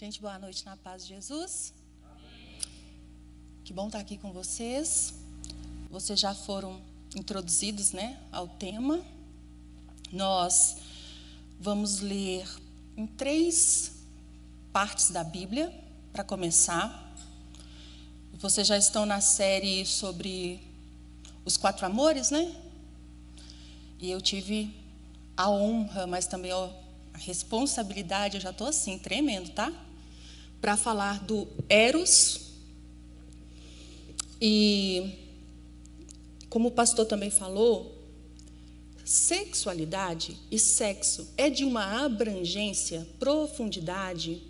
Gente, boa noite na paz de Jesus. Que bom estar aqui com vocês. Vocês já foram introduzidos, né, ao tema. Nós vamos ler em três partes da Bíblia para começar. Vocês já estão na série sobre os quatro amores, né? E eu tive a honra, mas também a responsabilidade, eu já estou assim, tremendo, tá? Para falar do Eros. E, como o pastor também falou, sexualidade e sexo é de uma abrangência, profundidade,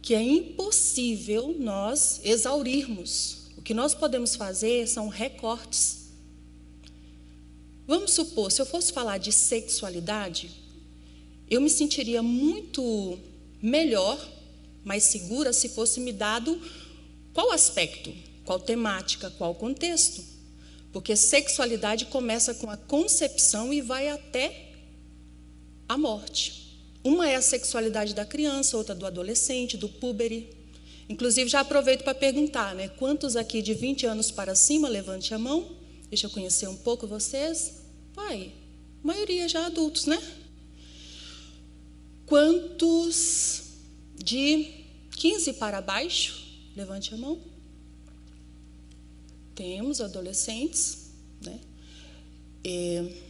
que é impossível nós exaurirmos. O que nós podemos fazer são recortes. Vamos supor, se eu fosse falar de sexualidade, eu me sentiria muito melhor, mais segura, se fosse me dado qual aspecto, qual temática, qual contexto. Porque sexualidade começa com a concepção e vai até a morte. Uma é a sexualidade da criança, outra do adolescente, do púbere. Inclusive, já aproveito para perguntar, né? Quantos aqui de 20 anos para cima, levante a mão. Deixa eu conhecer um pouco vocês. Pai, maioria já adultos, né? Quantos de 15 para baixo? Levante a mão. Temos adolescentes, né? E,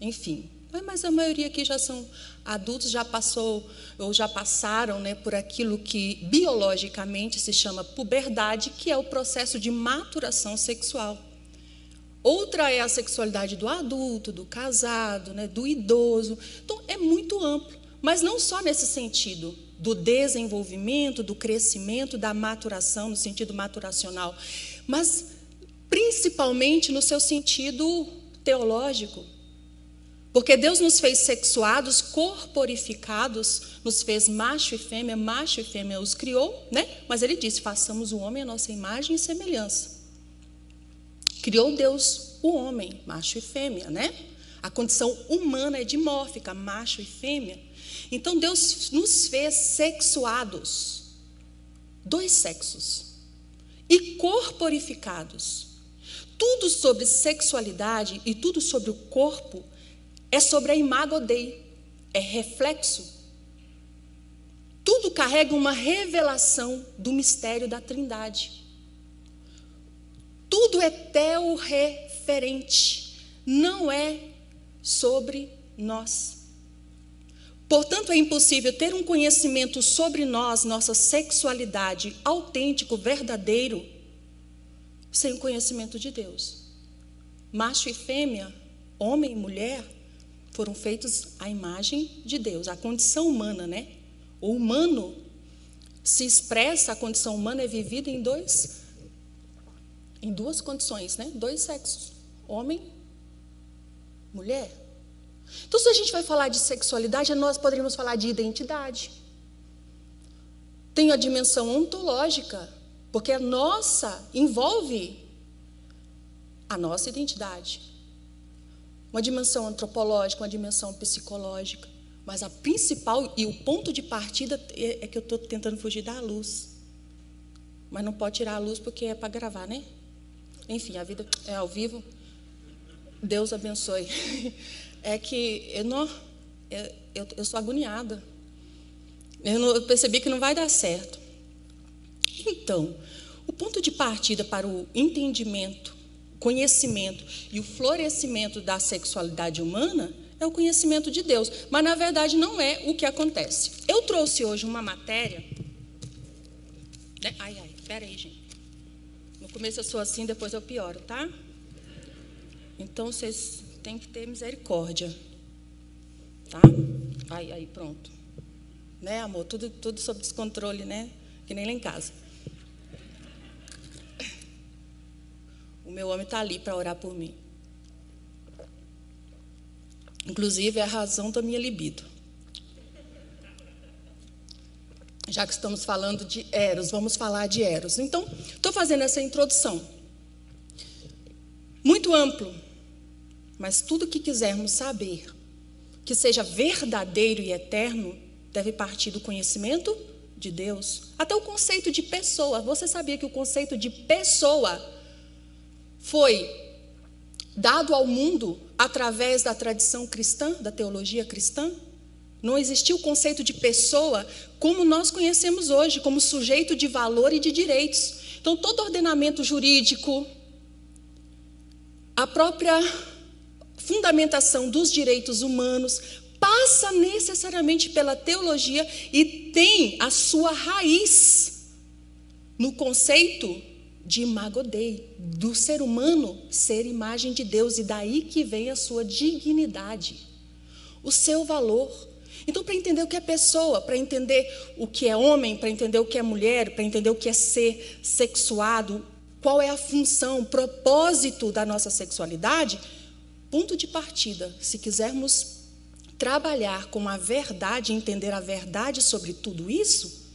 enfim, mas a maioria aqui já são adultos, já passou ou já passaram né, por aquilo que biologicamente se chama puberdade, que é o processo de maturação sexual. Outra é a sexualidade do adulto, do casado, né, do idoso. Então, é muito amplo. Mas não só nesse sentido do desenvolvimento, do crescimento, da maturação, no sentido maturacional, mas principalmente no seu sentido teológico. Porque Deus nos fez sexuados, corporificados, nos fez macho e fêmea, macho e fêmea os criou, né? Mas ele disse: façamos o homem a nossa imagem e semelhança. Criou Deus o homem, macho e fêmea, né? A condição humana é dimórfica, macho e fêmea. Então Deus nos fez sexuados, dois sexos, e corporificados. Tudo sobre sexualidade e tudo sobre o corpo é sobre a imago Dei, é reflexo. Tudo carrega uma revelação do mistério da Trindade. Tudo é teo-referente, não é sobre nós. Portanto, é impossível ter um conhecimento sobre nós, nossa sexualidade autêntico, verdadeiro, sem o conhecimento de Deus. Macho e fêmea, homem e mulher, foram feitos à imagem de Deus, a condição humana, né? O humano se expressa, a condição humana é vivida em dois em duas condições, né? Dois sexos, homem, mulher. Então, se a gente vai falar de sexualidade, nós poderíamos falar de identidade. Tem a dimensão ontológica, porque a nossa envolve a nossa identidade. Uma dimensão antropológica, uma dimensão psicológica. Mas a principal e o ponto de partida é, é que eu estou tentando fugir da luz. Mas não pode tirar a luz porque é para gravar, né? Enfim, a vida é ao vivo. Deus abençoe. é que eu não, eu, eu, sou agoniada. Eu, não, eu percebi que não vai dar certo. Então, o ponto de partida para o entendimento, conhecimento e o florescimento da sexualidade humana é o conhecimento de Deus. Mas, na verdade, não é o que acontece. Eu trouxe hoje uma matéria. Né? Ai, ai, peraí, gente. No começo eu sou assim, depois eu pioro, tá? Então, vocês tem que ter misericórdia. Tá? Aí, aí, pronto. Né, amor? Tudo, tudo sob descontrole, né? Que nem lá em casa. O meu homem está ali para orar por mim. Inclusive, é a razão da minha libido. Já que estamos falando de Eros, vamos falar de Eros. Então, estou fazendo essa introdução. Muito amplo, mas tudo que quisermos saber, que seja verdadeiro e eterno, deve partir do conhecimento de Deus. Até o conceito de pessoa. Você sabia que o conceito de pessoa foi dado ao mundo através da tradição cristã, da teologia cristã? Não existia o conceito de pessoa como nós conhecemos hoje, como sujeito de valor e de direitos. Então, todo ordenamento jurídico, a própria fundamentação dos direitos humanos passa necessariamente pela teologia e tem a sua raiz no conceito de imago Dei, do ser humano ser imagem de Deus e daí que vem a sua dignidade, o seu valor. Então, para entender o que é pessoa, para entender o que é homem, para entender o que é mulher, para entender o que é ser sexuado, qual é a função, propósito da nossa sexualidade, ponto de partida, se quisermos trabalhar com a verdade, entender a verdade sobre tudo isso,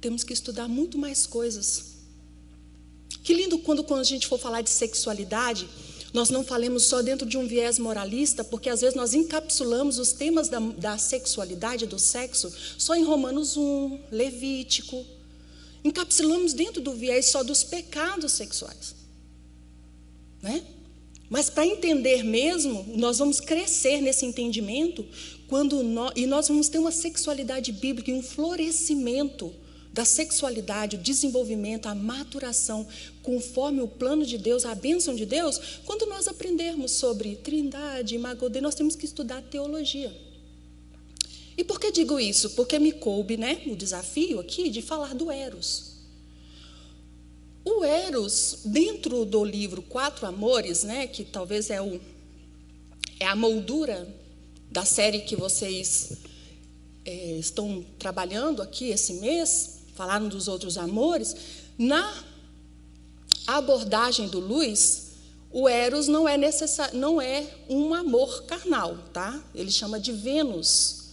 temos que estudar muito mais coisas. Que lindo quando, quando a gente for falar de sexualidade, nós não falemos só dentro de um viés moralista, porque às vezes nós encapsulamos os temas da, da sexualidade, do sexo, só em Romanos 1, Levítico. Encapsulamos dentro do viés só dos pecados sexuais. Né? Mas para entender mesmo, nós vamos crescer nesse entendimento quando nós, e nós vamos ter uma sexualidade bíblica e um florescimento da sexualidade, o desenvolvimento, a maturação, conforme o plano de Deus, a bênção de Deus, quando nós aprendermos sobre trindade, imagodê, nós temos que estudar teologia. E por que digo isso? Porque me coube né, o desafio aqui de falar do Eros. O Eros, dentro do livro Quatro Amores, né, que talvez é, o, é a moldura da série que vocês é, estão trabalhando aqui esse mês, falaram dos outros amores, na abordagem do Luiz, o Eros não é não é um amor carnal, tá? Ele chama de Vênus,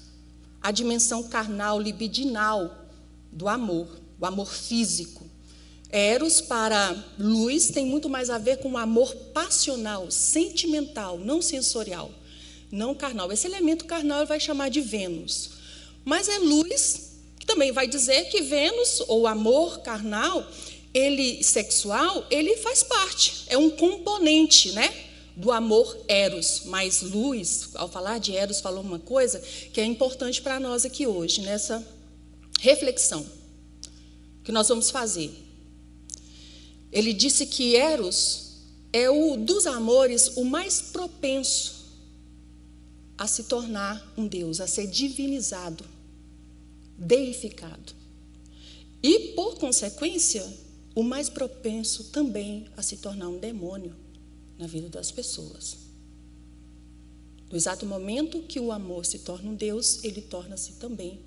a dimensão carnal, libidinal do amor, o amor físico. Eros para Luiz tem muito mais a ver com o amor passional, sentimental, não sensorial, não carnal. Esse elemento carnal ele vai chamar de Vênus. Mas é Luiz que também vai dizer que Vênus, ou amor carnal, ele sexual, ele faz parte, é um componente, né? Do amor eros, mas Luz, ao falar de eros, falou uma coisa que é importante para nós aqui hoje, nessa reflexão que nós vamos fazer. Ele disse que eros é o dos amores o mais propenso a se tornar um Deus, a ser divinizado deificado. E, por consequência, o mais propenso também a se tornar um demônio na vida das pessoas. No exato momento que o amor se torna um Deus, ele torna-se também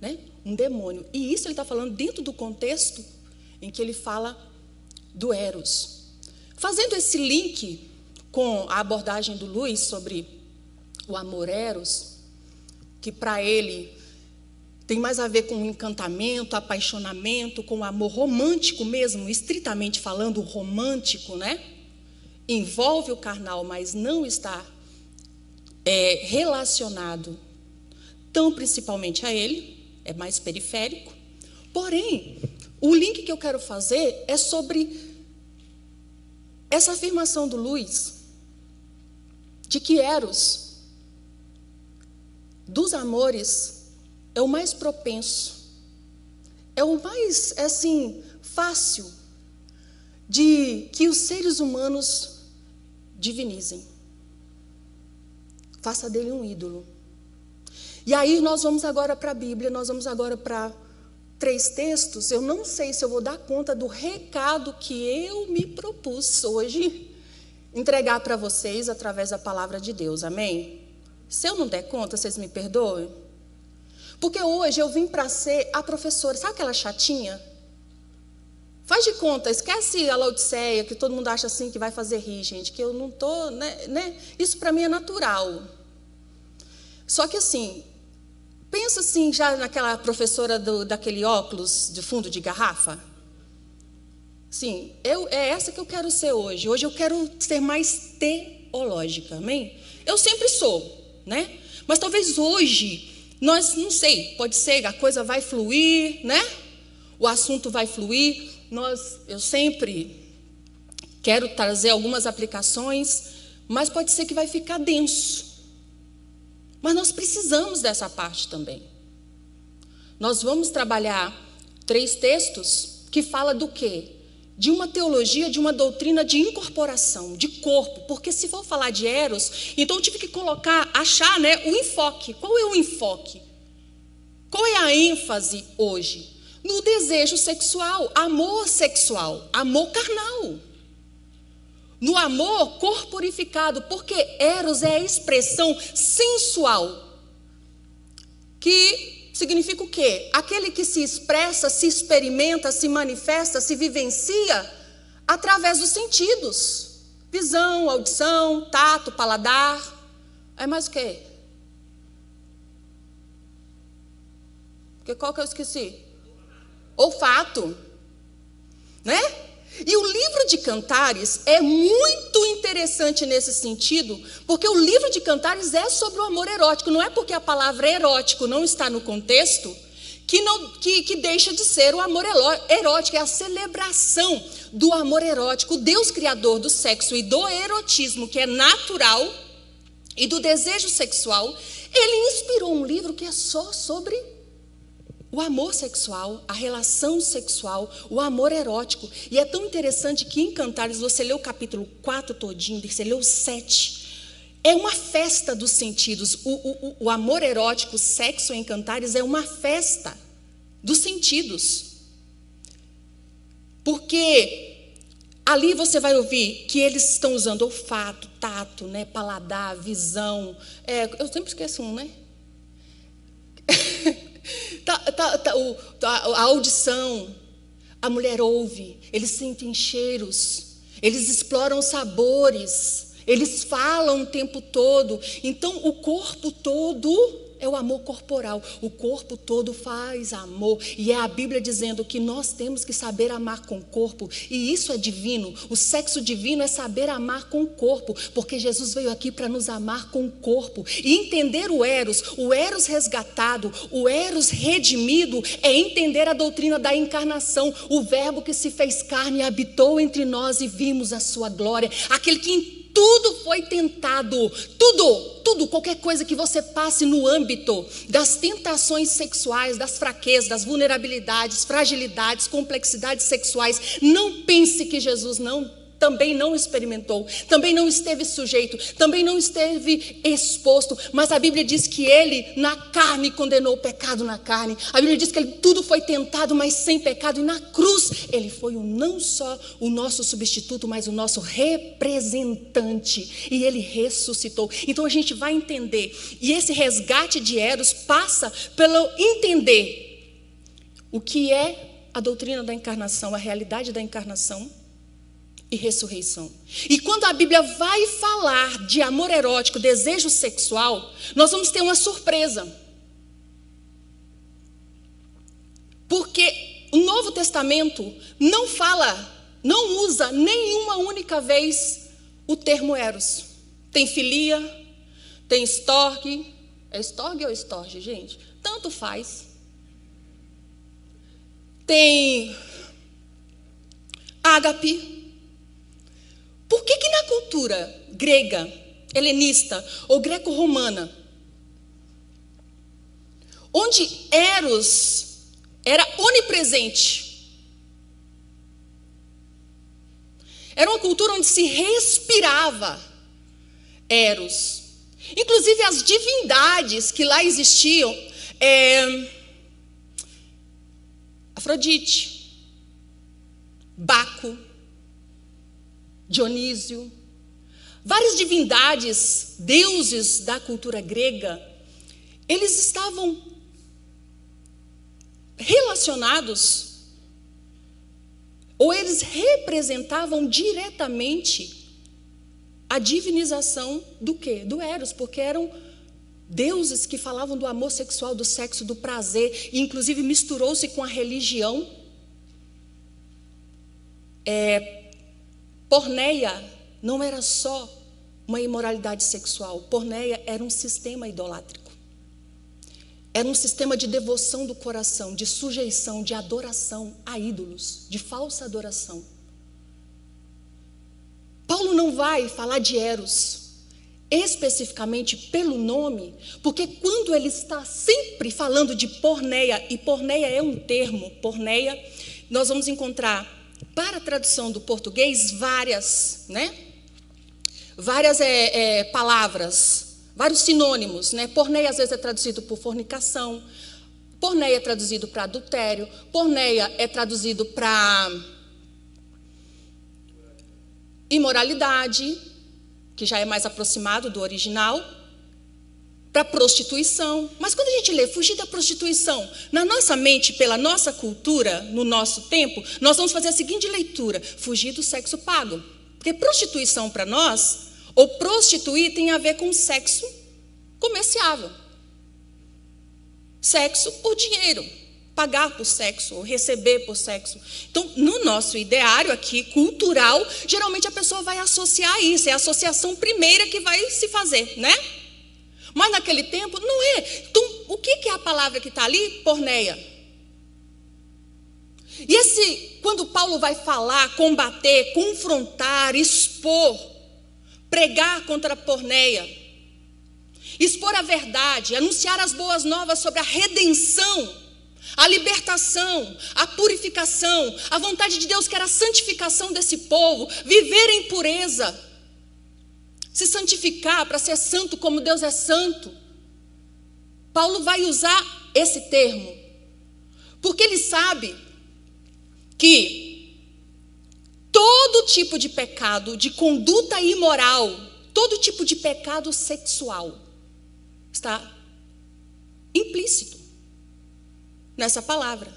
né, um demônio. E isso ele está falando dentro do contexto em que ele fala do Eros. Fazendo esse link com a abordagem do Luiz sobre o amor Eros, que para ele tem mais a ver com encantamento, apaixonamento, com amor romântico mesmo, estritamente falando, romântico, né? Envolve o carnal, mas não está é, relacionado tão principalmente a ele, é mais periférico. Porém, o link que eu quero fazer é sobre essa afirmação do Luiz, de que Eros, dos amores é o mais propenso, é o mais, é assim, fácil de que os seres humanos divinizem. Faça dele um ídolo. E aí nós vamos agora para a Bíblia, nós vamos agora para três textos. Eu não sei se eu vou dar conta do recado que eu me propus hoje entregar para vocês através da palavra de Deus. Amém? Se eu não der conta, vocês me perdoem? Porque hoje eu vim para ser a professora, sabe aquela chatinha? Faz de conta, esquece a Laodiceia, que todo mundo acha assim que vai fazer rir, gente, que eu não estou, né, né? Isso para mim é natural. Só que assim, pensa assim já naquela professora do, daquele óculos de fundo de garrafa. Sim, eu, é essa que eu quero ser hoje. Hoje eu quero ser mais teológica, amém? Eu sempre sou, né? Mas talvez hoje nós não sei, pode ser a coisa vai fluir, né? O assunto vai fluir. Nós, eu sempre quero trazer algumas aplicações, mas pode ser que vai ficar denso. Mas nós precisamos dessa parte também. Nós vamos trabalhar três textos que fala do quê? De uma teologia, de uma doutrina de incorporação, de corpo. Porque se for falar de Eros, então eu tive que colocar, achar né, o enfoque. Qual é o enfoque? Qual é a ênfase hoje? No desejo sexual, amor sexual, amor carnal. No amor corporificado, porque Eros é a expressão sensual que significa o quê? Aquele que se expressa, se experimenta, se manifesta, se vivencia através dos sentidos: visão, audição, tato, paladar. É mais o quê? Porque qual que eu esqueci? Olfato. Né? E o livro de Cantares é muito interessante nesse sentido, porque o livro de Cantares é sobre o amor erótico. Não é porque a palavra erótico não está no contexto que, não, que, que deixa de ser o amor erótico, é a celebração do amor erótico. Deus criador do sexo e do erotismo, que é natural, e do desejo sexual, ele inspirou um livro que é só sobre o amor sexual, a relação sexual, o amor erótico. E é tão interessante que em Cantares, você lê o capítulo 4 todinho, você lê o 7. É uma festa dos sentidos. O, o, o amor erótico, o sexo em Cantares é uma festa dos sentidos. Porque ali você vai ouvir que eles estão usando olfato, tato, né, paladar, visão. É, eu sempre esqueço um, né? Tá, tá, tá, o, a, a audição, a mulher ouve, eles sentem cheiros, eles exploram sabores, eles falam o tempo todo. Então, o corpo todo é o amor corporal. O corpo todo faz amor. E é a Bíblia dizendo que nós temos que saber amar com o corpo. E isso é divino. O sexo divino é saber amar com o corpo. Porque Jesus veio aqui para nos amar com o corpo. E entender o Eros, o Eros resgatado, o Eros redimido, é entender a doutrina da encarnação. O Verbo que se fez carne habitou entre nós e vimos a sua glória. Aquele que tudo foi tentado, tudo, tudo, qualquer coisa que você passe no âmbito das tentações sexuais, das fraquezas, das vulnerabilidades, fragilidades, complexidades sexuais, não pense que Jesus não também não experimentou, também não esteve sujeito, também não esteve exposto, mas a Bíblia diz que ele na carne condenou o pecado na carne. A Bíblia diz que ele tudo foi tentado, mas sem pecado, e na cruz ele foi o, não só o nosso substituto, mas o nosso representante, e ele ressuscitou. Então a gente vai entender, e esse resgate de Eros passa pelo entender o que é a doutrina da encarnação, a realidade da encarnação e ressurreição. E quando a Bíblia vai falar de amor erótico, desejo sexual, nós vamos ter uma surpresa. Porque o Novo Testamento não fala, não usa nenhuma única vez o termo eros. Tem filia, tem estorgue. É estorgue ou estorge, gente? Tanto faz. Tem ágape por que, que na cultura grega, helenista ou greco-romana, onde Eros era onipresente, era uma cultura onde se respirava Eros. Inclusive as divindades que lá existiam, é, Afrodite, Baco, Dionísio, várias divindades, deuses da cultura grega, eles estavam relacionados ou eles representavam diretamente a divinização do quê? Do Eros, porque eram deuses que falavam do amor sexual, do sexo, do prazer, e inclusive misturou-se com a religião. É, Porneia não era só uma imoralidade sexual, porneia era um sistema idolátrico. era um sistema de devoção do coração, de sujeição, de adoração a ídolos, de falsa adoração. Paulo não vai falar de Eros especificamente pelo nome, porque quando ele está sempre falando de porneia, e porneia é um termo, porneia, nós vamos encontrar para a tradução do português várias, né? Várias é, é, palavras, vários sinônimos, né? Porneia às vezes é traduzido por fornicação, porneia é traduzido para adultério, porneia é traduzido para imoralidade, que já é mais aproximado do original, para prostituição. Mas quando a gente lê fugir da prostituição, na nossa mente, pela nossa cultura, no nosso tempo, nós vamos fazer a seguinte leitura: fugir do sexo pago. Porque prostituição para nós, ou prostituir, tem a ver com sexo comerciável. Sexo por dinheiro pagar por sexo ou receber por sexo. Então, no nosso ideário aqui, cultural, geralmente a pessoa vai associar isso, é a associação primeira que vai se fazer, né? Mas naquele tempo, não é. Então, o que é a palavra que está ali? Porneia. E esse, quando Paulo vai falar, combater, confrontar, expor, pregar contra a porneia, expor a verdade, anunciar as boas novas sobre a redenção a libertação, a purificação, a vontade de Deus que era a santificação desse povo, viver em pureza, se santificar para ser santo como Deus é santo. Paulo vai usar esse termo, porque ele sabe que todo tipo de pecado, de conduta imoral, todo tipo de pecado sexual está implícito nessa palavra.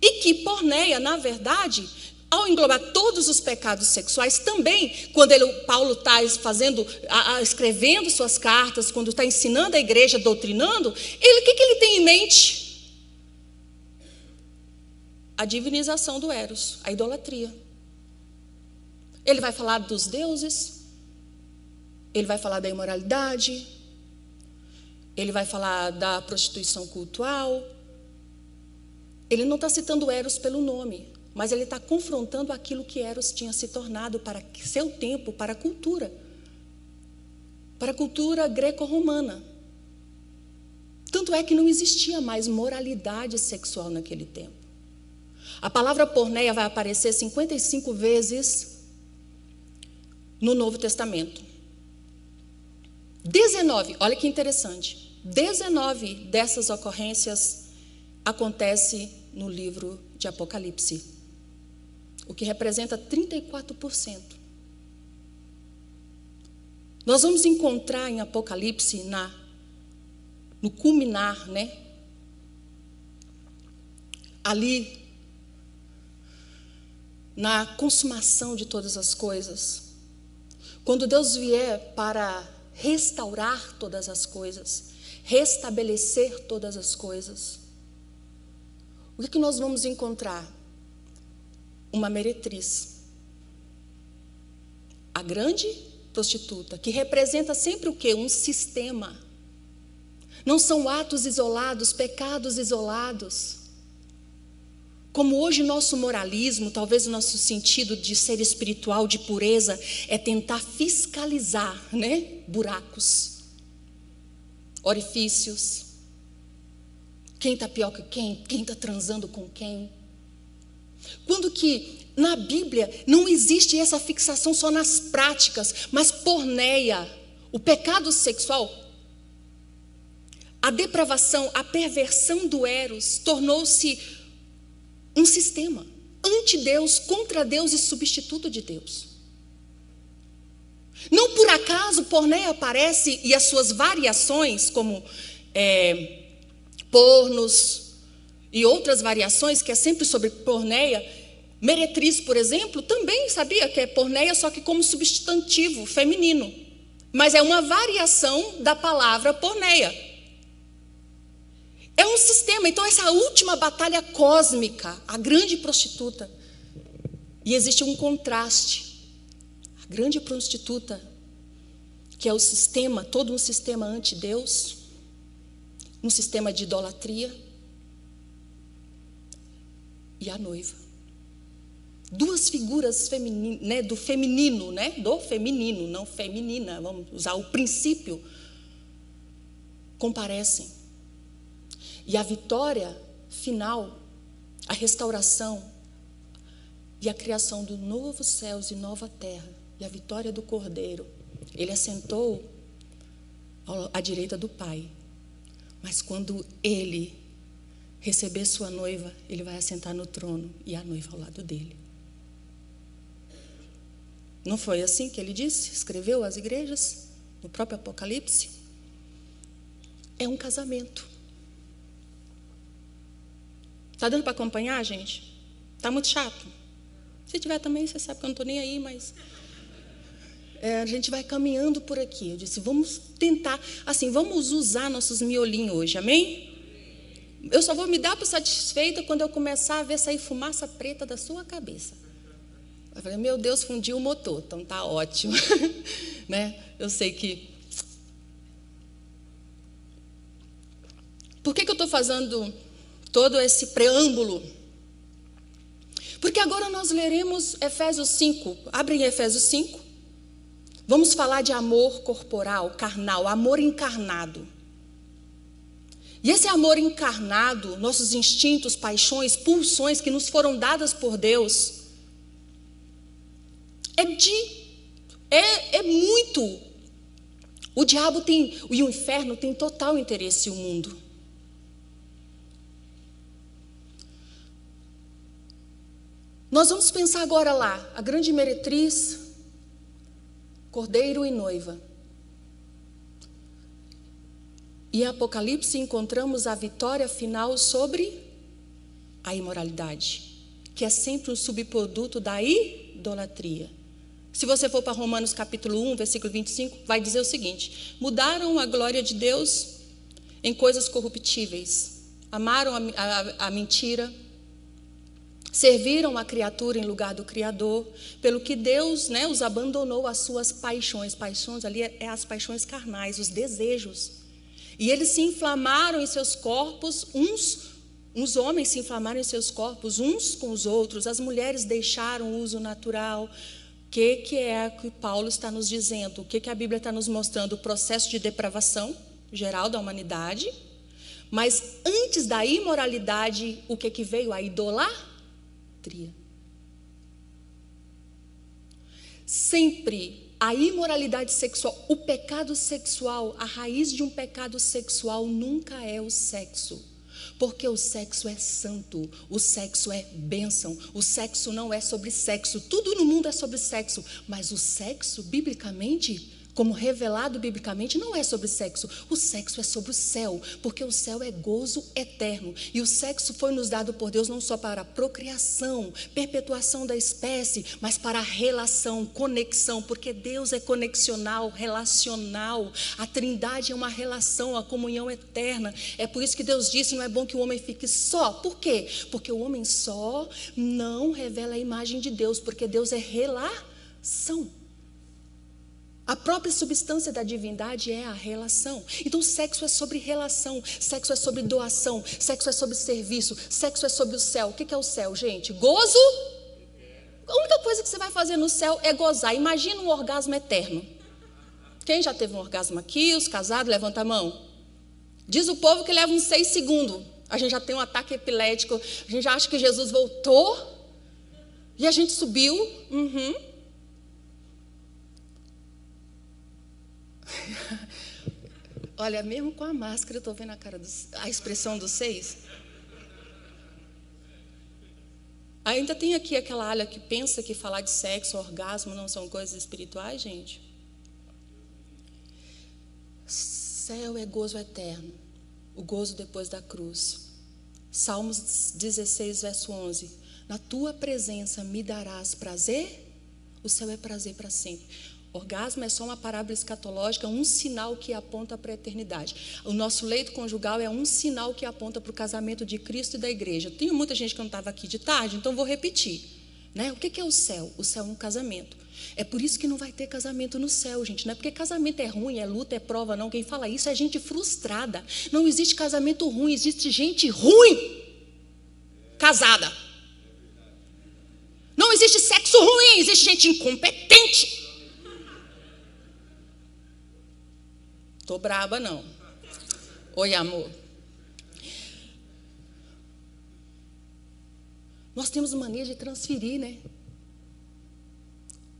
E que porneia, na verdade, ao englobar todos os pecados sexuais, também, quando ele, Paulo está fazendo, a, a, escrevendo suas cartas, quando está ensinando a igreja, doutrinando, ele, o que, que ele tem em mente? A divinização do Eros, a idolatria. Ele vai falar dos deuses, ele vai falar da imoralidade, ele vai falar da prostituição cultural. Ele não está citando Eros pelo nome, mas ele está confrontando aquilo que Eros tinha se tornado para seu tempo, para a cultura, para a cultura greco-romana. Tanto é que não existia mais moralidade sexual naquele tempo. A palavra porneia vai aparecer 55 vezes no Novo Testamento. 19, olha que interessante. 19 dessas ocorrências acontece no livro de Apocalipse, o que representa 34%. Nós vamos encontrar em Apocalipse na no culminar, né? Ali na consumação de todas as coisas. Quando Deus vier para restaurar todas as coisas, restabelecer todas as coisas. O que, que nós vamos encontrar? Uma meretriz. A grande prostituta, que representa sempre o que? Um sistema. Não são atos isolados, pecados isolados. Como hoje nosso moralismo, talvez o nosso sentido de ser espiritual, de pureza, é tentar fiscalizar, né, buracos orifícios. Quem está pior que quem? Quem está transando com quem? Quando que na Bíblia não existe essa fixação só nas práticas, mas porneia, o pecado sexual, a depravação, a perversão do Eros tornou-se um sistema anti-Deus, contra Deus e substituto de Deus. Não por acaso porneia aparece e as suas variações, como é, pornos e outras variações, que é sempre sobre porneia. Meretriz, por exemplo, também sabia que é porneia, só que como substantivo feminino. Mas é uma variação da palavra porneia. É um sistema. Então, essa última batalha cósmica, a grande prostituta. E existe um contraste a grande prostituta, que é o sistema, todo um sistema anti-Deus, num sistema de idolatria. E a noiva. Duas figuras né, do feminino, né? Do feminino, não feminina, vamos usar o princípio, comparecem. E a vitória final, a restauração e a criação do novo céus e nova terra, e a vitória do Cordeiro. Ele assentou à direita do Pai. Mas quando ele receber sua noiva, ele vai assentar no trono e a noiva ao lado dele. Não foi assim que ele disse? Escreveu às igrejas, no próprio Apocalipse? É um casamento. Está dando para acompanhar, gente? Está muito chato? Se tiver também, você sabe que eu não estou nem aí, mas. É, a gente vai caminhando por aqui. Eu disse, vamos tentar, assim, vamos usar nossos miolinhos hoje, amém? Eu só vou me dar por satisfeita quando eu começar a ver sair fumaça preta da sua cabeça. Eu falei, meu Deus, fundiu o motor, então tá ótimo. né? Eu sei que. Por que, que eu estou fazendo todo esse preâmbulo? Porque agora nós leremos Efésios 5. Abrem Efésios 5. Vamos falar de amor corporal, carnal, amor encarnado. E esse amor encarnado, nossos instintos, paixões, pulsões que nos foram dadas por Deus, é de. É, é muito. O diabo tem. E o inferno tem total interesse no mundo. Nós vamos pensar agora lá, a grande meretriz, cordeiro e noiva. E em Apocalipse encontramos a vitória final sobre a imoralidade, que é sempre um subproduto da idolatria. Se você for para Romanos capítulo 1, versículo 25, vai dizer o seguinte: mudaram a glória de Deus em coisas corruptíveis, amaram a, a, a mentira, serviram a criatura em lugar do Criador, pelo que Deus né, os abandonou às suas paixões. Paixões ali é, é as paixões carnais, os desejos. E eles se inflamaram em seus corpos, uns, uns homens se inflamaram em seus corpos uns com os outros, as mulheres deixaram o uso natural. O que, que é que Paulo está nos dizendo? O que, que a Bíblia está nos mostrando? O processo de depravação geral da humanidade. Mas antes da imoralidade, o que, que veio? A idolatria. Sempre a imoralidade sexual, o pecado sexual, a raiz de um pecado sexual nunca é o sexo. Porque o sexo é santo, o sexo é bênção, o sexo não é sobre sexo, tudo no mundo é sobre sexo, mas o sexo, biblicamente, como revelado biblicamente, não é sobre sexo. O sexo é sobre o céu, porque o céu é gozo eterno. E o sexo foi nos dado por Deus não só para a procriação, perpetuação da espécie, mas para a relação, conexão, porque Deus é conexional, relacional. A Trindade é uma relação, a comunhão eterna. É por isso que Deus disse: não é bom que o homem fique só. Por quê? Porque o homem só não revela a imagem de Deus, porque Deus é relação. A própria substância da divindade é a relação. Então, sexo é sobre relação, sexo é sobre doação, sexo é sobre serviço, sexo é sobre o céu. O que é o céu, gente? Gozo? A única coisa que você vai fazer no céu é gozar. Imagina um orgasmo eterno. Quem já teve um orgasmo aqui? Os casados, levanta a mão. Diz o povo que leva uns seis segundos. A gente já tem um ataque epilético, a gente já acha que Jesus voltou e a gente subiu. Uhum. Olha, mesmo com a máscara, eu estou vendo a cara dos, a expressão dos seis. Ainda tem aqui aquela alha que pensa que falar de sexo, orgasmo não são coisas espirituais, gente. Céu é gozo eterno, o gozo depois da cruz. Salmos 16, verso 11. Na tua presença me darás prazer, o céu é prazer para sempre. Orgasmo é só uma parábola escatológica, um sinal que aponta para a eternidade. O nosso leito conjugal é um sinal que aponta para o casamento de Cristo e da igreja. Tem muita gente que não estava aqui de tarde, então vou repetir. Né? O que é o céu? O céu é um casamento. É por isso que não vai ter casamento no céu, gente. Não é porque casamento é ruim, é luta, é prova, não. Quem fala isso é gente frustrada. Não existe casamento ruim, existe gente ruim casada. Não existe sexo ruim, existe gente incompetente. Tô braba, não. Oi, amor. Nós temos mania de transferir, né?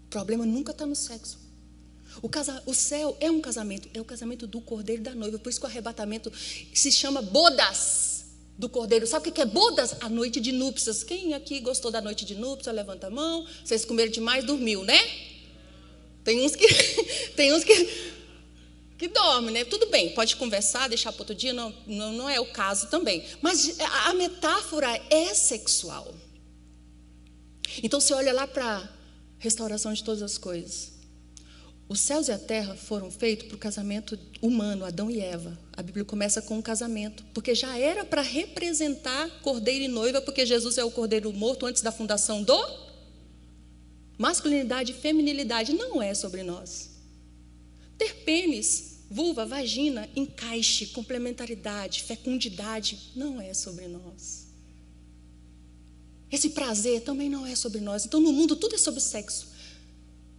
O problema nunca está no sexo. O, casa, o céu é um casamento, é o casamento do cordeiro e da noiva. Por isso que o arrebatamento se chama bodas do cordeiro. Sabe o que é bodas? A noite de núpcias. Quem aqui gostou da noite de núpcias? Levanta a mão. Vocês comeram demais, dormiu, né? Tem uns que. tem uns que. Que dorme, né? Tudo bem, pode conversar, deixar para outro dia, não, não, não é o caso também. Mas a metáfora é sexual. Então você olha lá para a restauração de todas as coisas. Os céus e a terra foram feitos para o casamento humano, Adão e Eva. A Bíblia começa com um casamento, porque já era para representar cordeiro e noiva, porque Jesus é o cordeiro morto antes da fundação do masculinidade e feminilidade não é sobre nós. Ter pênis, vulva, vagina, encaixe, complementaridade, fecundidade não é sobre nós. Esse prazer também não é sobre nós. Então, no mundo, tudo é sobre sexo.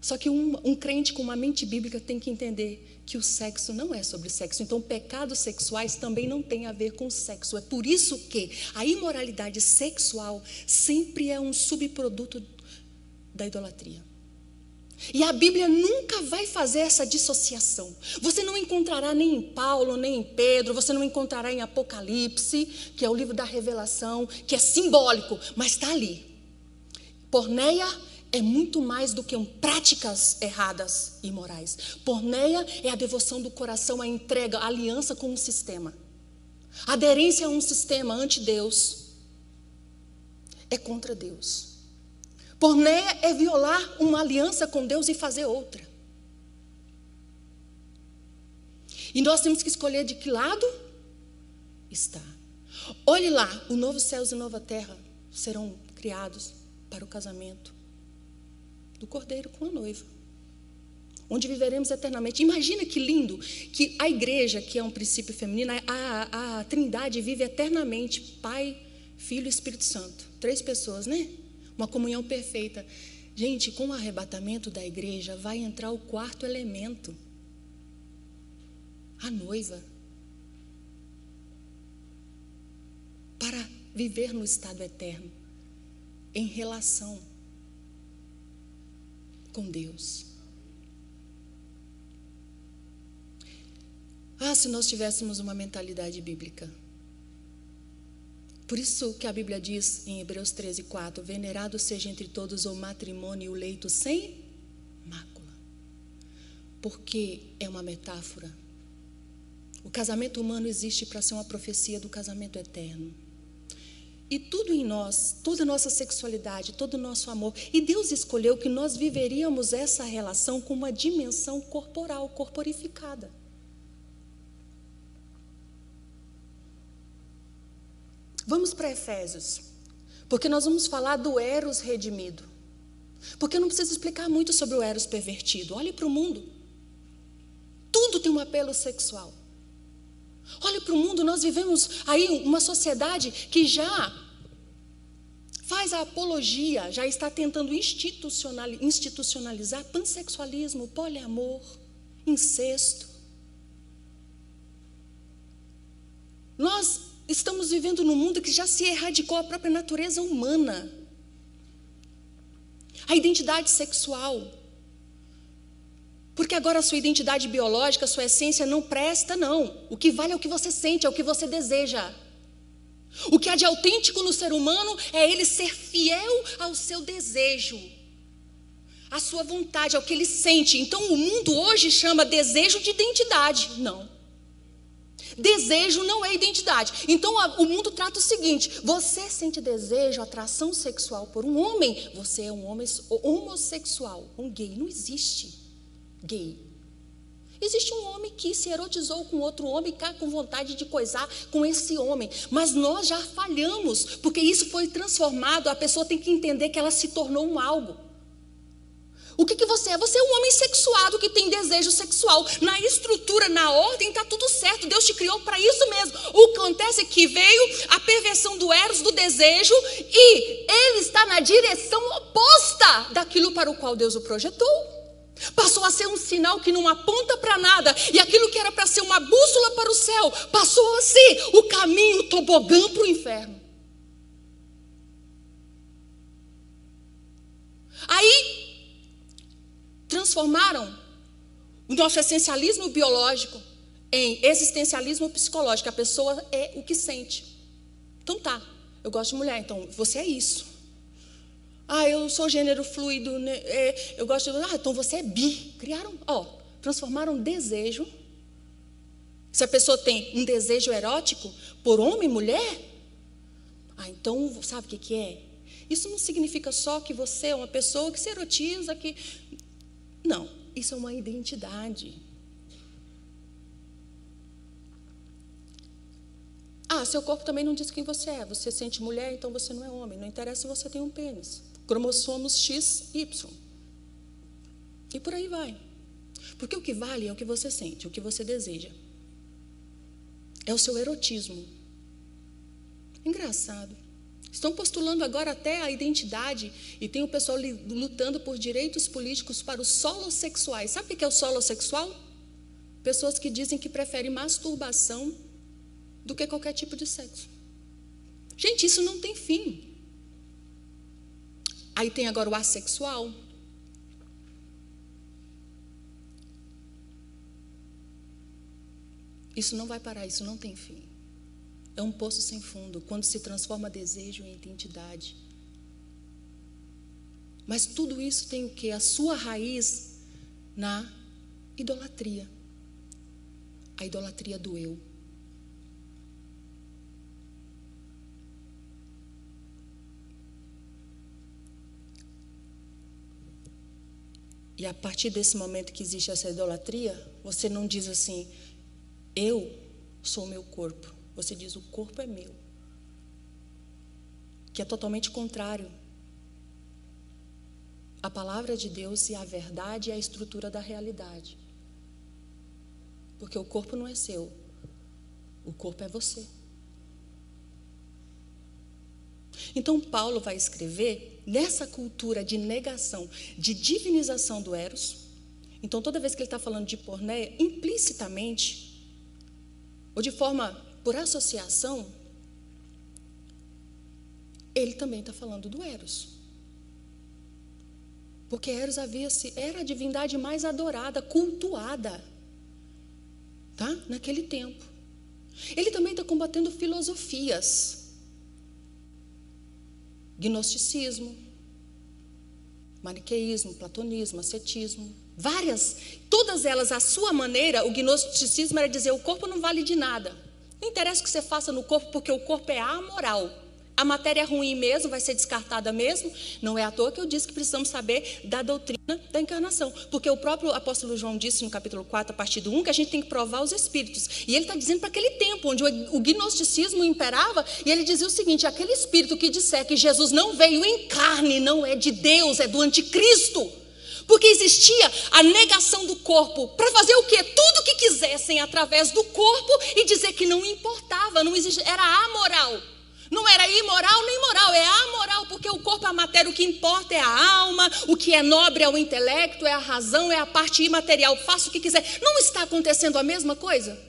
Só que um, um, crente com uma mente bíblica tem que entender que o sexo não é sobre sexo. Então, pecados sexuais também não tem a ver com sexo. É por isso que a imoralidade sexual sempre é um subproduto da idolatria. E a Bíblia nunca vai fazer essa dissociação. Você não encontrará nem em Paulo, nem em Pedro, você não encontrará em Apocalipse, que é o livro da revelação, que é simbólico, mas está ali. Porneia é muito mais do que um práticas erradas e morais. Porneia é a devoção do coração, a entrega, a aliança com um sistema. Aderência a um sistema ante Deus é contra Deus. Pornéia é violar uma aliança com Deus e fazer outra. E nós temos que escolher de que lado está. Olhe lá, o novo céus e nova terra serão criados para o casamento do cordeiro com a noiva. Onde viveremos eternamente. Imagina que lindo que a igreja, que é um princípio feminino, a, a trindade vive eternamente Pai, Filho e Espírito Santo. Três pessoas, né? Uma comunhão perfeita. Gente, com o arrebatamento da igreja vai entrar o quarto elemento a noiva. Para viver no estado eterno, em relação com Deus. Ah, se nós tivéssemos uma mentalidade bíblica. Por isso que a Bíblia diz em Hebreus 13, 4: Venerado seja entre todos o matrimônio e o leito sem mácula. Porque é uma metáfora. O casamento humano existe para ser uma profecia do casamento eterno. E tudo em nós, toda a nossa sexualidade, todo o nosso amor. E Deus escolheu que nós viveríamos essa relação com uma dimensão corporal, corporificada. Vamos para Efésios, porque nós vamos falar do Eros redimido. Porque eu não preciso explicar muito sobre o Eros pervertido. Olhe para o mundo. Tudo tem um apelo sexual. Olhe para o mundo, nós vivemos aí uma sociedade que já faz a apologia, já está tentando institucionalizar pansexualismo, poliamor, incesto. Nós estamos vivendo num mundo que já se erradicou a própria natureza humana. A identidade sexual. Porque agora a sua identidade biológica, a sua essência não presta, não. O que vale é o que você sente, é o que você deseja. O que há de autêntico no ser humano é ele ser fiel ao seu desejo, à sua vontade, ao que ele sente. Então o mundo hoje chama desejo de identidade. Não. Desejo não é identidade. Então a, o mundo trata o seguinte: você sente desejo, atração sexual por um homem, você é um homem homossexual, um gay. Não existe gay. Existe um homem que se erotizou com outro homem e está com vontade de coisar com esse homem. Mas nós já falhamos, porque isso foi transformado. A pessoa tem que entender que ela se tornou um algo. O que, que você é? Você é um homem sexuado que tem desejo sexual. Na estrutura, na ordem, está tudo certo. Deus te criou para isso mesmo. O que acontece é que veio a perversão do eros, do desejo, e ele está na direção oposta daquilo para o qual Deus o projetou. Passou a ser um sinal que não aponta para nada, e aquilo que era para ser uma bússola para o céu, passou a ser o caminho, o tobogã para o inferno. Aí transformaram o nosso essencialismo biológico em existencialismo psicológico. A pessoa é o que sente. Então tá, eu gosto de mulher, então você é isso. Ah, eu sou gênero fluido, né? é, eu gosto de. Ah, então você é bi. Criaram, ó, transformaram desejo. Se a pessoa tem um desejo erótico por homem e mulher, ah, então sabe o que, que é? Isso não significa só que você é uma pessoa que se erotiza, que. Não, isso é uma identidade. Ah, seu corpo também não diz quem você é. Você sente mulher, então você não é homem. Não interessa se você tem um pênis. Cromossomos X, Y. E por aí vai. Porque o que vale é o que você sente, o que você deseja. É o seu erotismo. Engraçado. Estão postulando agora até a identidade e tem o pessoal lutando por direitos políticos para os solos sexuais. Sabe o que é o solo sexual? Pessoas que dizem que preferem masturbação do que qualquer tipo de sexo. Gente, isso não tem fim. Aí tem agora o assexual. Isso não vai parar, isso não tem fim. É um poço sem fundo, quando se transforma desejo em identidade. Mas tudo isso tem o que? A sua raiz na idolatria. A idolatria do eu. E a partir desse momento que existe essa idolatria, você não diz assim, eu sou o meu corpo. Você diz: o corpo é meu. Que é totalmente contrário à palavra de Deus e à verdade e à estrutura da realidade. Porque o corpo não é seu, o corpo é você. Então, Paulo vai escrever nessa cultura de negação, de divinização do Eros. Então, toda vez que ele está falando de pornéia, implicitamente, ou de forma por associação, ele também está falando do Eros. Porque Eros havia se era a divindade mais adorada, cultuada, tá? Naquele tempo. Ele também está combatendo filosofias, gnosticismo, maniqueísmo, platonismo, ascetismo, várias, todas elas à sua maneira. O gnosticismo era dizer o corpo não vale de nada. Não interessa o que você faça no corpo, porque o corpo é amoral. A matéria é ruim mesmo, vai ser descartada mesmo. Não é à toa que eu disse que precisamos saber da doutrina da encarnação. Porque o próprio apóstolo João disse no capítulo 4, a partir do 1, que a gente tem que provar os espíritos. E ele está dizendo para aquele tempo, onde o gnosticismo imperava, e ele dizia o seguinte: aquele espírito que disser que Jesus não veio em carne, não é de Deus, é do anticristo. Porque existia a negação do corpo para fazer o quê? Tudo o que quisessem através do corpo e dizer que não importava, não existia, era amoral. Não era imoral nem moral, é amoral, porque o corpo é a matéria, o que importa é a alma, o que é nobre é o intelecto, é a razão, é a parte imaterial, faça o que quiser. Não está acontecendo a mesma coisa?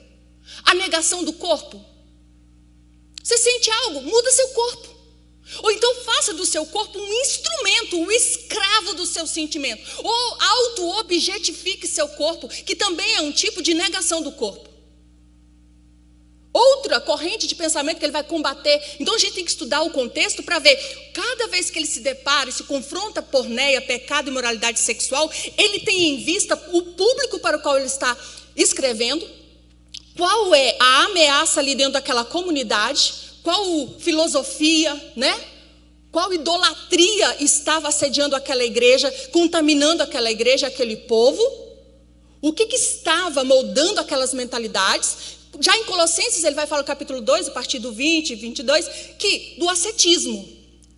A negação do corpo. Você sente algo, muda seu corpo. Ou então faça do seu corpo um instrumento, um escravo do seu sentimento. Ou auto-objetifique seu corpo, que também é um tipo de negação do corpo. Outra corrente de pensamento que ele vai combater. Então a gente tem que estudar o contexto para ver. Cada vez que ele se depara e se confronta porneia, pecado e moralidade sexual, ele tem em vista o público para o qual ele está escrevendo, qual é a ameaça ali dentro daquela comunidade qual filosofia, né? Qual idolatria estava assediando aquela igreja, contaminando aquela igreja, aquele povo? O que, que estava moldando aquelas mentalidades? Já em Colossenses, ele vai falar no capítulo 2, a partir do 20, 22, que do ascetismo.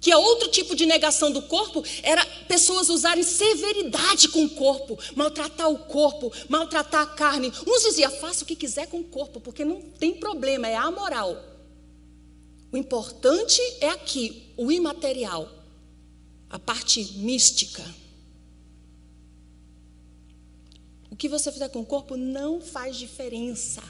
Que é outro tipo de negação do corpo, era pessoas usarem severidade com o corpo, maltratar o corpo, maltratar a carne. Uns diziam, faça o que quiser com o corpo, porque não tem problema, é amoral. O importante é aqui, o imaterial, a parte mística. O que você fizer com o corpo não faz diferença.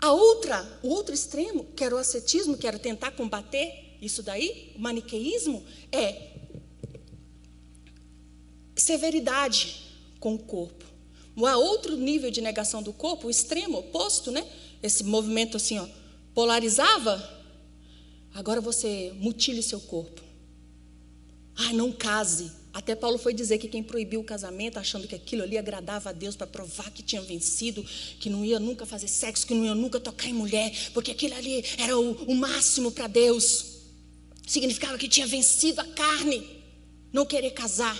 A outra, o outro extremo, que era o ascetismo, que era tentar combater isso daí, o maniqueísmo, é severidade com o corpo. Há outro nível de negação do corpo, o extremo oposto, né? Esse movimento assim, ó, polarizava. Agora você mutile seu corpo. Ah, não case. Até Paulo foi dizer que quem proibiu o casamento, achando que aquilo ali agradava a Deus para provar que tinha vencido, que não ia nunca fazer sexo, que não ia nunca tocar em mulher, porque aquilo ali era o, o máximo para Deus. Significava que tinha vencido a carne, não querer casar,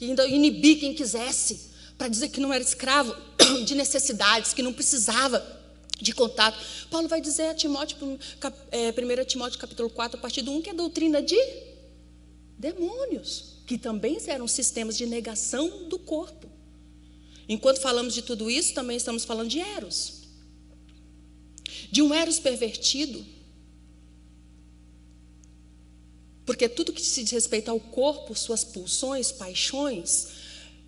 e ainda inibir quem quisesse, para dizer que não era escravo de necessidades, que não precisava de contato. Paulo vai dizer a Timóteo, 1 é, Timóteo capítulo 4, a partir do 1, que é doutrina de demônios, que também eram sistemas de negação do corpo. Enquanto falamos de tudo isso, também estamos falando de Eros. De um Eros pervertido, Porque tudo que se diz respeito ao corpo, suas pulsões, paixões,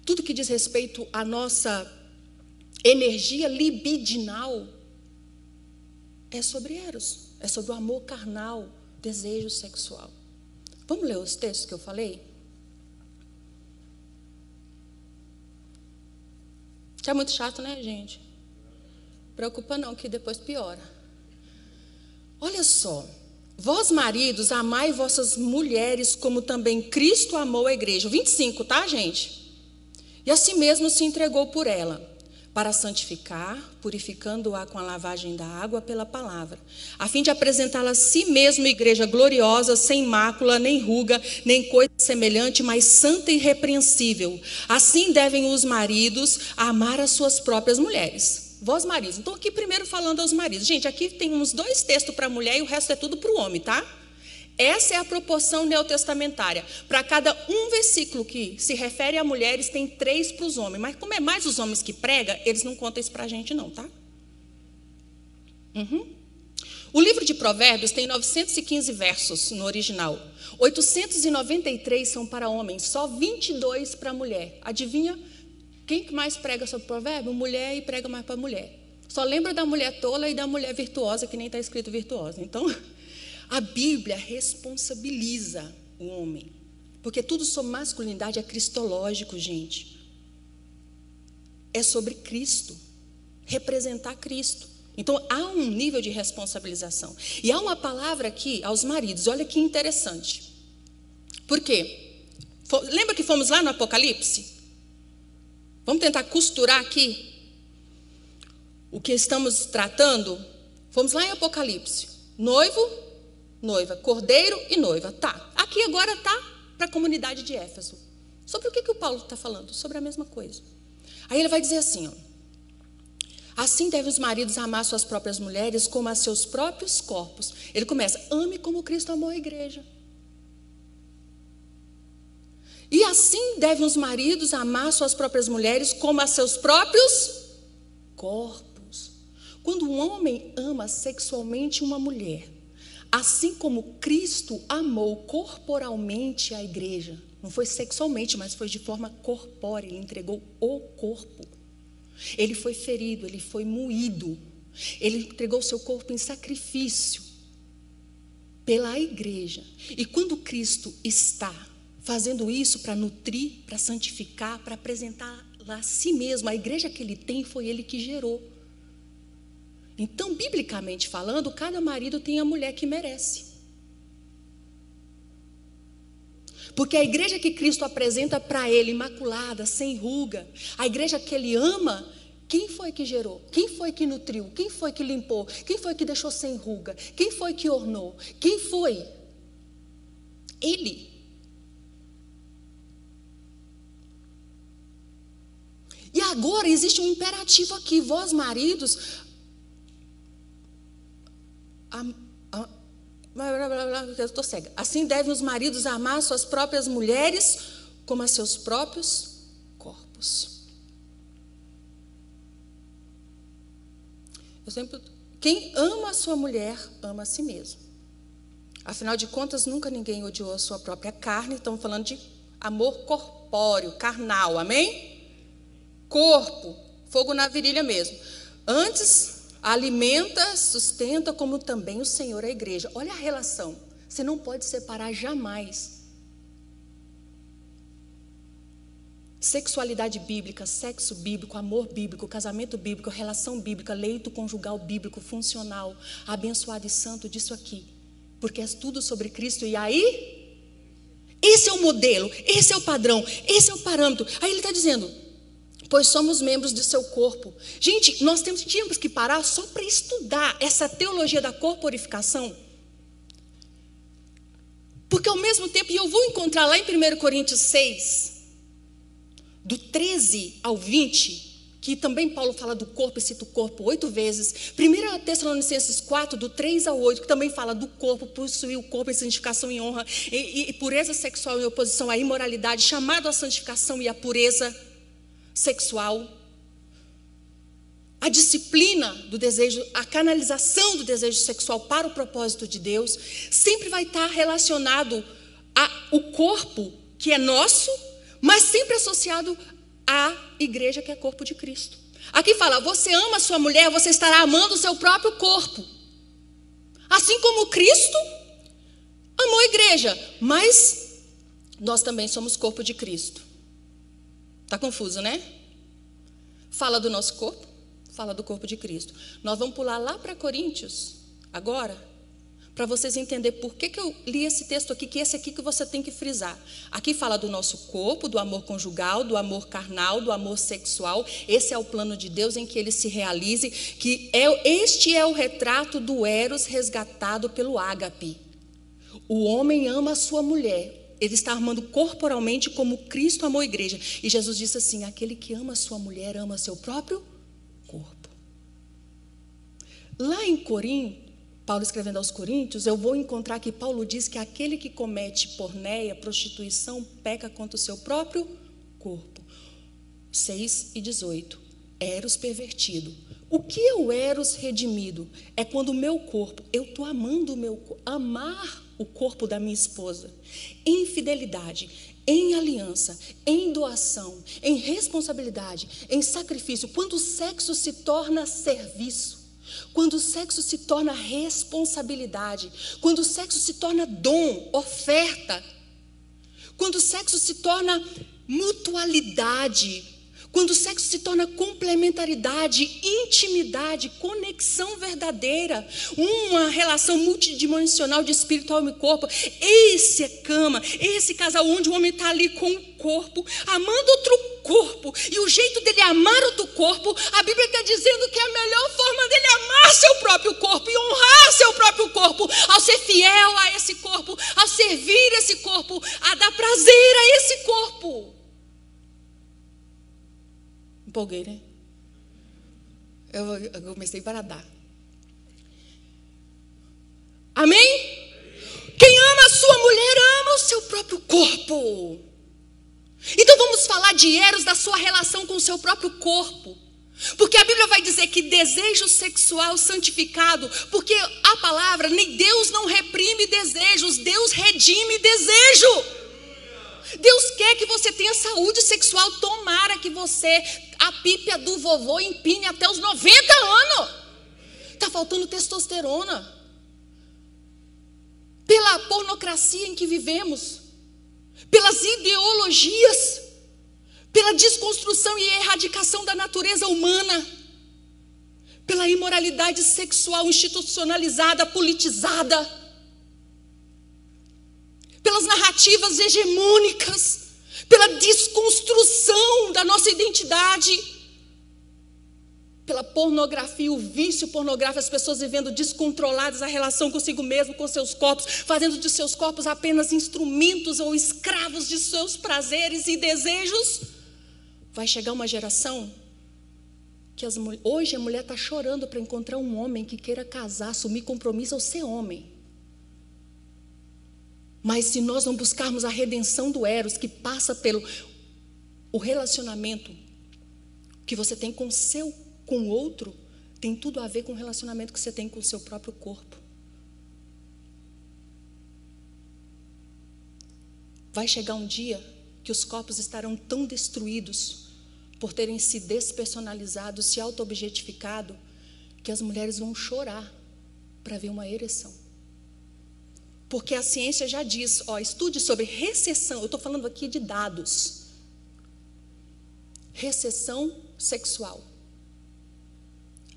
tudo que diz respeito à nossa energia libidinal, é sobre Eros, é sobre o amor carnal, desejo sexual. Vamos ler os textos que eu falei? Tá muito chato, né, gente? Preocupa não, que depois piora. Olha só. Vós, maridos, amai vossas mulheres como também Cristo amou a igreja. 25, tá, gente? E assim mesmo se entregou por ela, para santificar, purificando-a com a lavagem da água pela palavra, a fim de apresentá-la a si mesmo igreja gloriosa, sem mácula, nem ruga, nem coisa semelhante, mas santa e irrepreensível. Assim devem os maridos amar as suas próprias mulheres Vós maridos. Então, aqui primeiro falando aos maridos. Gente, aqui tem uns dois textos para a mulher e o resto é tudo para o homem, tá? Essa é a proporção neotestamentária. Para cada um versículo que se refere a mulheres, tem três para os homens. Mas como é mais os homens que prega, eles não contam isso para a gente, não, tá? Uhum. O livro de Provérbios tem 915 versos no original. 893 são para homens, só 22 para mulher. Adivinha quem que mais prega sobre provérbio? Mulher e prega mais para mulher. Só lembra da mulher tola e da mulher virtuosa, que nem está escrito virtuosa. Então, a Bíblia responsabiliza o homem. Porque tudo sobre masculinidade é cristológico, gente. É sobre Cristo. Representar Cristo. Então, há um nível de responsabilização. E há uma palavra aqui aos maridos, olha que interessante. Por quê? Lembra que fomos lá no Apocalipse? Vamos tentar costurar aqui o que estamos tratando. Vamos lá em Apocalipse. Noivo, noiva, cordeiro e noiva. Tá. Aqui agora tá para a comunidade de Éfeso. Sobre o que, que o Paulo está falando? Sobre a mesma coisa. Aí ele vai dizer assim: ó, Assim devem os maridos amar suas próprias mulheres como a seus próprios corpos. Ele começa: ame como Cristo amou a igreja. E assim devem os maridos amar suas próprias mulheres como a seus próprios corpos. Quando um homem ama sexualmente uma mulher, assim como Cristo amou corporalmente a igreja, não foi sexualmente, mas foi de forma corpórea, ele entregou o corpo. Ele foi ferido, ele foi moído, ele entregou seu corpo em sacrifício pela igreja. E quando Cristo está fazendo isso para nutrir, para santificar, para apresentar a si mesmo. A igreja que ele tem foi ele que gerou. Então, biblicamente falando, cada marido tem a mulher que merece. Porque a igreja que Cristo apresenta para ele, imaculada, sem ruga, a igreja que ele ama, quem foi que gerou? Quem foi que nutriu? Quem foi que limpou? Quem foi que deixou sem ruga? Quem foi que ornou? Quem foi? Ele. E agora existe um imperativo aqui, vós maridos, eu estou cega. Assim devem os maridos amar suas próprias mulheres como a seus próprios corpos. Eu sempre, quem ama a sua mulher, ama a si mesmo. Afinal de contas, nunca ninguém odiou a sua própria carne. Estamos falando de amor corpóreo, carnal, amém? Corpo, fogo na virilha mesmo. Antes, alimenta, sustenta, como também o Senhor a igreja. Olha a relação. Você não pode separar jamais. Sexualidade bíblica, sexo bíblico, amor bíblico, casamento bíblico, relação bíblica, leito conjugal bíblico, funcional, abençoado e santo disso aqui. Porque é tudo sobre Cristo. E aí, esse é o modelo, esse é o padrão, esse é o parâmetro. Aí ele está dizendo: pois somos membros de seu corpo. Gente, nós temos, tínhamos que parar só para estudar essa teologia da corporificação. Porque ao mesmo tempo, e eu vou encontrar lá em 1 Coríntios 6, do 13 ao 20, que também Paulo fala do corpo e cita o corpo oito vezes. 1 Tessalonicenses 4, do 3 ao 8, que também fala do corpo, possuir o corpo em santificação e honra, e, e pureza sexual em oposição à imoralidade, chamado à santificação e à pureza sexual, a disciplina do desejo, a canalização do desejo sexual para o propósito de Deus, sempre vai estar relacionado ao corpo que é nosso, mas sempre associado à igreja que é corpo de Cristo. Aqui fala: você ama a sua mulher, você estará amando o seu próprio corpo. Assim como Cristo amou a igreja, mas nós também somos corpo de Cristo. Está confuso, né? Fala do nosso corpo, fala do corpo de Cristo. Nós vamos pular lá para Coríntios, agora, para vocês entenderem por que, que eu li esse texto aqui, que esse aqui que você tem que frisar. Aqui fala do nosso corpo, do amor conjugal, do amor carnal, do amor sexual. Esse é o plano de Deus em que ele se realize, que é, este é o retrato do Eros resgatado pelo ágape. O homem ama a sua mulher, ele está amando corporalmente como Cristo amou a igreja. E Jesus disse assim: aquele que ama sua mulher ama seu próprio corpo. Lá em Corim, Paulo escrevendo aos Coríntios, eu vou encontrar que Paulo diz que aquele que comete porneia, prostituição, peca contra o seu próprio corpo. 6 e 18. Eros pervertido. O que é o Eros redimido? É quando o meu corpo, eu estou amando o meu corpo. Amar o corpo da minha esposa em fidelidade, em aliança, em doação, em responsabilidade, em sacrifício. Quando o sexo se torna serviço, quando o sexo se torna responsabilidade, quando o sexo se torna dom, oferta, quando o sexo se torna mutualidade, quando o sexo se torna complementaridade, intimidade, conexão verdadeira, uma relação multidimensional de espírito, alma e corpo. Esse é cama, esse casal onde o homem está ali com o corpo, amando outro corpo. E o jeito dele amar outro corpo, a Bíblia está dizendo que é a melhor forma dele amar seu próprio corpo e honrar seu próprio corpo, ao ser fiel a esse corpo, ao servir esse corpo, a dar prazer a esse corpo. Empolguei, né? Eu, eu comecei para dar. Amém? Quem ama a sua mulher ama o seu próprio corpo. Então vamos falar de Eros, da sua relação com o seu próprio corpo. Porque a Bíblia vai dizer que desejo sexual santificado, porque a palavra, nem Deus não reprime desejos, Deus redime desejo. Deus quer que você tenha saúde sexual. Tomara que você, a pípia do vovô, empine até os 90 anos. Está faltando testosterona. Pela pornocracia em que vivemos, pelas ideologias, pela desconstrução e erradicação da natureza humana, pela imoralidade sexual institucionalizada, politizada pelas narrativas hegemônicas, pela desconstrução da nossa identidade, pela pornografia, o vício pornográfico, as pessoas vivendo descontroladas a relação consigo mesmo, com seus corpos, fazendo de seus corpos apenas instrumentos ou escravos de seus prazeres e desejos. Vai chegar uma geração que as, hoje a mulher está chorando para encontrar um homem que queira casar, assumir compromisso ou ser homem. Mas se nós não buscarmos a redenção do Eros, que passa pelo o relacionamento que você tem com o seu, com o outro, tem tudo a ver com o relacionamento que você tem com o seu próprio corpo. Vai chegar um dia que os corpos estarão tão destruídos por terem se despersonalizado, se auto-objetificado, que as mulheres vão chorar para ver uma ereção. Porque a ciência já diz, ó, estude sobre recessão, eu estou falando aqui de dados. Recessão sexual.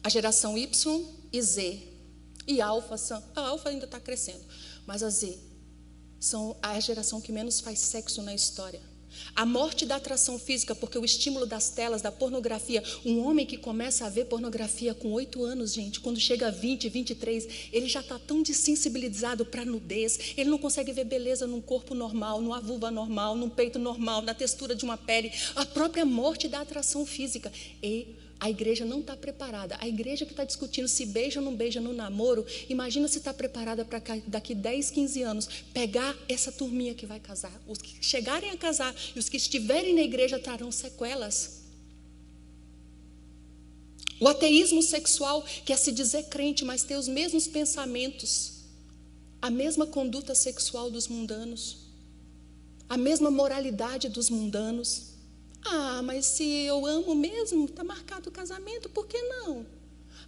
A geração Y e Z e alfa a alfa ainda está crescendo, mas a Z são a geração que menos faz sexo na história. A morte da atração física, porque o estímulo das telas, da pornografia. Um homem que começa a ver pornografia com oito anos, gente, quando chega a 20, 23, ele já está tão desensibilizado para nudez, ele não consegue ver beleza num corpo normal, numa vulva normal, num peito normal, na textura de uma pele. A própria morte da atração física. E a igreja não está preparada. A igreja que está discutindo se beija ou não beija no namoro, imagina se está preparada para daqui 10, 15 anos pegar essa turminha que vai casar. Os que chegarem a casar e os que estiverem na igreja trarão sequelas. O ateísmo sexual quer se dizer crente, mas ter os mesmos pensamentos, a mesma conduta sexual dos mundanos, a mesma moralidade dos mundanos. Ah, mas se eu amo mesmo, está marcado o casamento, por que não?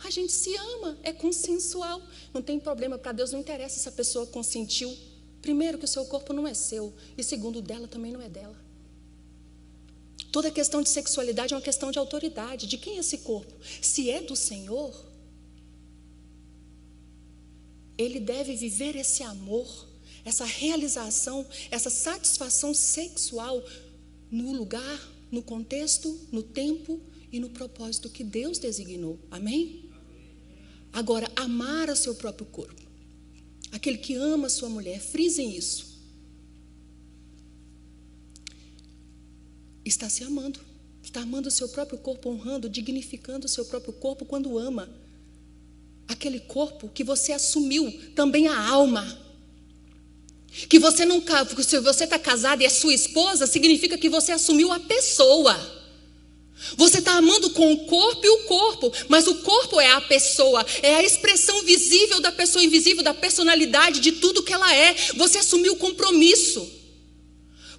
A gente se ama, é consensual, não tem problema. Para Deus não interessa se a pessoa consentiu. Primeiro, que o seu corpo não é seu, e segundo, dela também não é dela. Toda questão de sexualidade é uma questão de autoridade. De quem é esse corpo? Se é do Senhor, ele deve viver esse amor, essa realização, essa satisfação sexual no lugar no contexto, no tempo e no propósito que Deus designou. Amém? Agora, amar o seu próprio corpo. Aquele que ama a sua mulher, frisem isso. Está se amando. Está amando o seu próprio corpo, honrando, dignificando o seu próprio corpo quando ama. Aquele corpo que você assumiu, também a alma. Que você não, se você está casado e é sua esposa, significa que você assumiu a pessoa. Você está amando com o corpo e o corpo, mas o corpo é a pessoa, é a expressão visível da pessoa invisível, da personalidade, de tudo que ela é. Você assumiu o compromisso.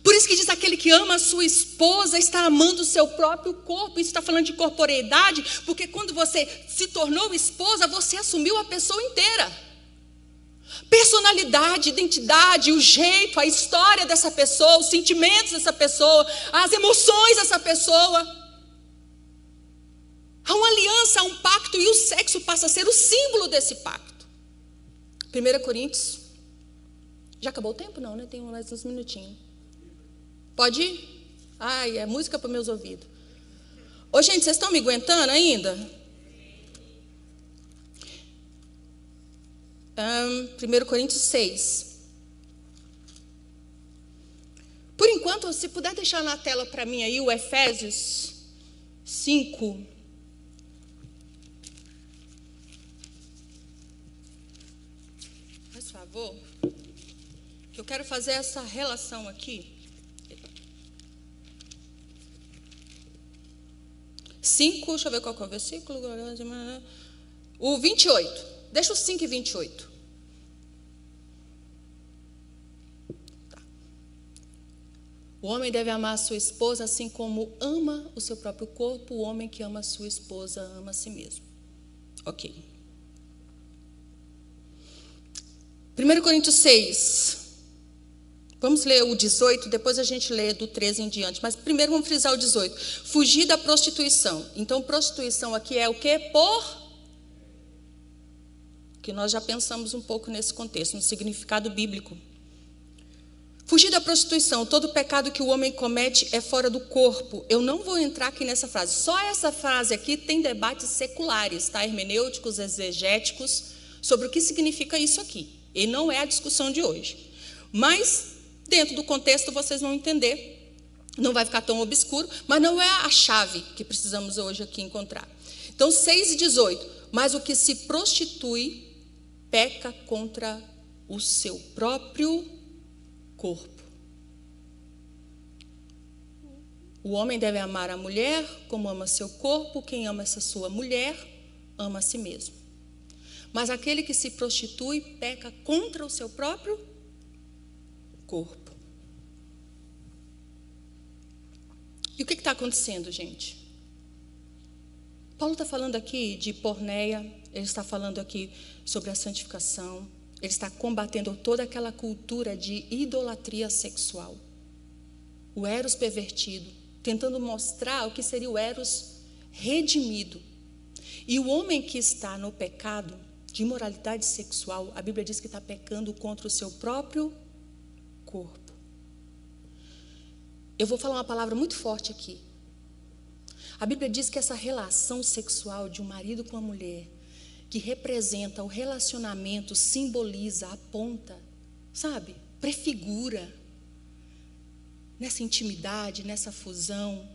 Por isso que diz aquele que ama a sua esposa está amando o seu próprio corpo. Isso está falando de corporeidade, porque quando você se tornou esposa, você assumiu a pessoa inteira. Personalidade, identidade, o jeito, a história dessa pessoa, os sentimentos dessa pessoa, as emoções dessa pessoa. Há uma aliança, há um pacto e o sexo passa a ser o símbolo desse pacto. 1 Coríntios. Já acabou o tempo? Não, né? Tem mais uns minutinhos. Pode ir? Ai, é música para meus ouvidos. Ô, gente, vocês estão me aguentando ainda? Um, 1 Coríntios 6. Por enquanto, se puder deixar na tela para mim aí o Efésios 5. Faz favor. Que eu quero fazer essa relação aqui. 5, deixa eu ver qual é o versículo. O 28. Deixa o 5 e 28. Tá. O homem deve amar a sua esposa assim como ama o seu próprio corpo. O homem que ama a sua esposa ama a si mesmo. Ok. 1 Coríntios 6. Vamos ler o 18, depois a gente lê do 13 em diante. Mas primeiro vamos frisar o 18. Fugir da prostituição. Então, prostituição aqui é o que? Por que nós já pensamos um pouco nesse contexto, no significado bíblico. Fugir da prostituição, todo pecado que o homem comete é fora do corpo. Eu não vou entrar aqui nessa frase. Só essa frase aqui tem debates seculares, tá? hermenêuticos, exegéticos, sobre o que significa isso aqui. E não é a discussão de hoje. Mas, dentro do contexto, vocês vão entender. Não vai ficar tão obscuro, mas não é a chave que precisamos hoje aqui encontrar. Então, 6 e 18. Mas o que se prostitui peca contra o seu próprio corpo. O homem deve amar a mulher como ama seu corpo, quem ama essa sua mulher, ama a si mesmo. Mas aquele que se prostitui peca contra o seu próprio corpo. E o que está acontecendo, gente? Paulo está falando aqui de porneia, ele está falando aqui sobre a santificação, ele está combatendo toda aquela cultura de idolatria sexual. O eros pervertido, tentando mostrar o que seria o eros redimido. E o homem que está no pecado de imoralidade sexual, a Bíblia diz que está pecando contra o seu próprio corpo. Eu vou falar uma palavra muito forte aqui. A Bíblia diz que essa relação sexual de um marido com a mulher, que representa o relacionamento, simboliza, aponta, sabe? Prefigura nessa intimidade, nessa fusão,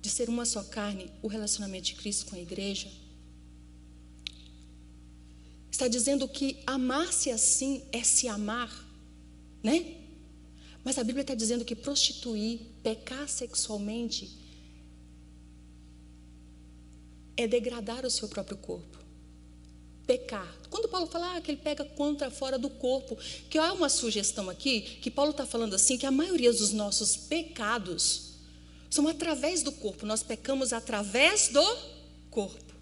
de ser uma só carne, o relacionamento de Cristo com a igreja. Está dizendo que amar-se assim é se amar, né? Mas a Bíblia está dizendo que prostituir, pecar sexualmente, é degradar o seu próprio corpo. Pecar. Quando Paulo fala ah, que ele pega contra fora do corpo, que há uma sugestão aqui, que Paulo está falando assim, que a maioria dos nossos pecados são através do corpo. Nós pecamos através do corpo.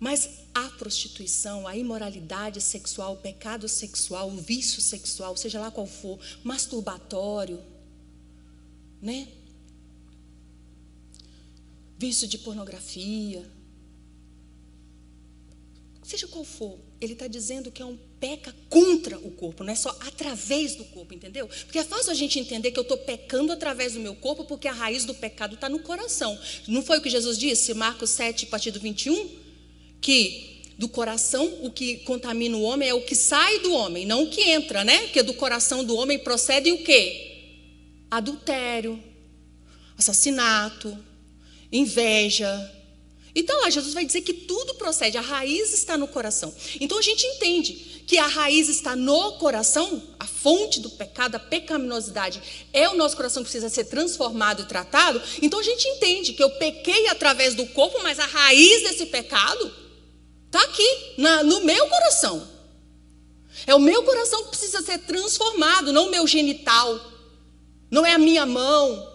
Mas a prostituição, a imoralidade sexual, o pecado sexual, o vício sexual, seja lá qual for, masturbatório, né? vício de pornografia, seja qual for, ele está dizendo que é um peca contra o corpo, não é só através do corpo, entendeu? Porque é fácil a gente entender que eu estou pecando através do meu corpo, porque a raiz do pecado está no coração. Não foi o que Jesus disse, Marcos 7, a partir do 21? Que do coração o que contamina o homem é o que sai do homem, não o que entra, né? Porque do coração do homem procede o quê? Adultério, assassinato, inveja. Então lá, Jesus vai dizer que tudo procede, a raiz está no coração. Então a gente entende que a raiz está no coração, a fonte do pecado, a pecaminosidade é o nosso coração que precisa ser transformado e tratado. Então a gente entende que eu pequei através do corpo, mas a raiz desse pecado está aqui, na, no meu coração. É o meu coração que precisa ser transformado, não o meu genital, não é a minha mão,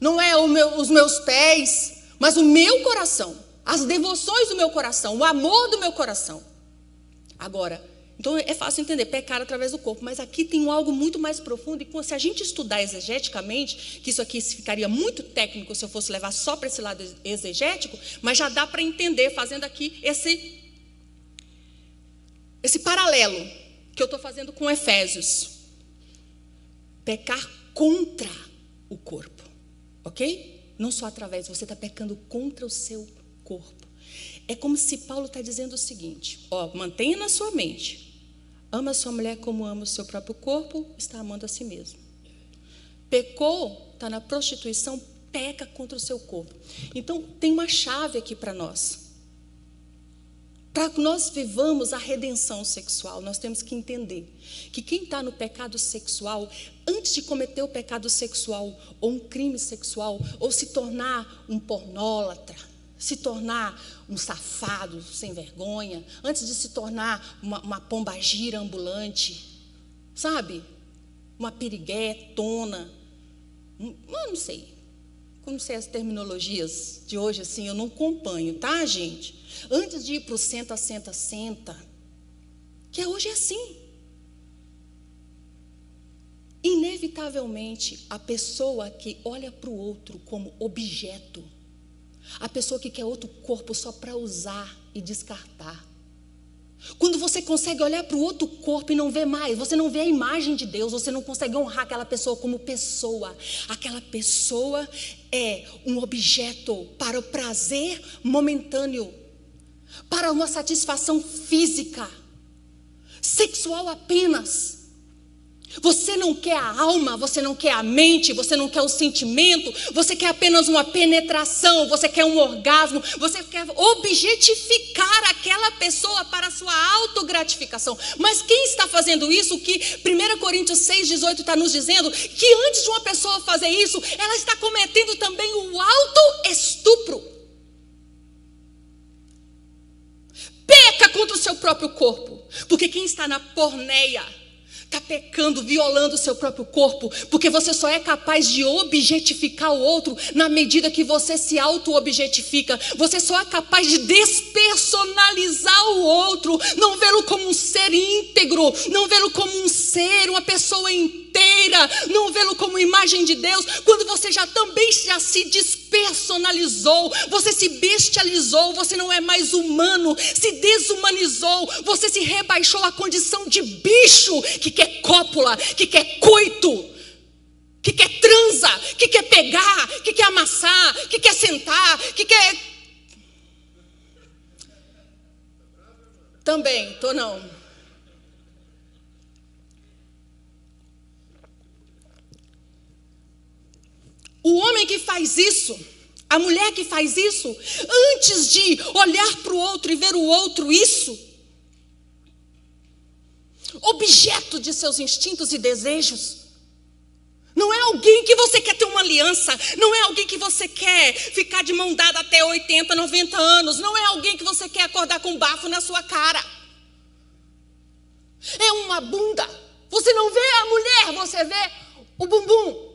não é meu, os meus pés, mas o meu coração, as devoções do meu coração, o amor do meu coração. Agora, então é fácil entender, pecar através do corpo, mas aqui tem algo muito mais profundo, e se a gente estudar exegeticamente, que isso aqui ficaria muito técnico se eu fosse levar só para esse lado exegético, mas já dá para entender fazendo aqui esse, esse paralelo que eu estou fazendo com Efésios. Pecar contra o corpo. Ok? Não só através, você está pecando contra o seu corpo. É como se Paulo está dizendo o seguinte: ó, mantenha na sua mente. Ama a sua mulher como ama o seu próprio corpo, está amando a si mesmo. Pecou, está na prostituição, peca contra o seu corpo. Então, tem uma chave aqui para nós. Para que nós vivamos a redenção sexual, nós temos que entender que quem está no pecado sexual, antes de cometer o pecado sexual, ou um crime sexual, ou se tornar um pornólatra, se tornar um safado sem vergonha, antes de se tornar uma, uma pombagira ambulante, sabe? Uma piriguetona, eu não sei. Como sei as terminologias de hoje, assim, eu não acompanho, tá, gente? Antes de ir para o senta, senta, senta, que hoje é assim. Inevitavelmente, a pessoa que olha para o outro como objeto, a pessoa que quer outro corpo só para usar e descartar, quando você consegue olhar para o outro corpo e não vê mais, você não vê a imagem de Deus, você não consegue honrar aquela pessoa como pessoa. Aquela pessoa é um objeto para o prazer momentâneo, para uma satisfação física, sexual apenas. Você não quer a alma, você não quer a mente, você não quer o sentimento, você quer apenas uma penetração, você quer um orgasmo, você quer objetificar aquela pessoa para a sua autogratificação. Mas quem está fazendo isso? Que 1 Coríntios 6, 18 está nos dizendo que antes de uma pessoa fazer isso, ela está cometendo também o auto-estupro. Peca contra o seu próprio corpo, porque quem está na porneia, está pecando, violando o seu próprio corpo, porque você só é capaz de objetificar o outro na medida que você se auto-objetifica. Você só é capaz de despersonalizar o outro, não vê-lo como um ser íntegro, não vê-lo como um ser, uma pessoa inteira, não vê-lo como imagem de Deus, quando você já também já se despersonalizou, você se bestializou, você não é mais humano, se desumanizou, você se rebaixou à condição de bicho que quer quer cópula, que quer coito, que quer transa, que quer pegar, que quer amassar, que quer sentar, que quer. Também, tô não. O homem que faz isso, a mulher que faz isso, antes de olhar para o outro e ver o outro isso, objeto de seus instintos e desejos. Não é alguém que você quer ter uma aliança, não é alguém que você quer ficar de mão dada até 80, 90 anos, não é alguém que você quer acordar com um bafo na sua cara. É uma bunda. Você não vê a mulher, você vê o bumbum.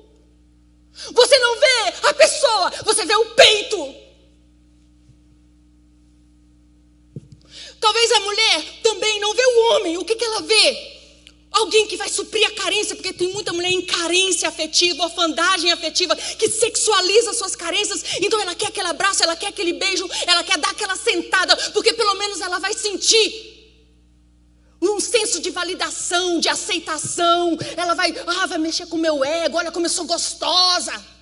Você não vê a pessoa, você vê o peito. Talvez a mulher também não vê o homem. O que, que ela vê? Alguém que vai suprir a carência, porque tem muita mulher em carência afetiva, orfandagem afetiva, que sexualiza suas carências. Então ela quer aquele abraço, ela quer aquele beijo, ela quer dar aquela sentada, porque pelo menos ela vai sentir um senso de validação, de aceitação. Ela vai, ah, vai mexer com o meu ego, olha como eu sou gostosa.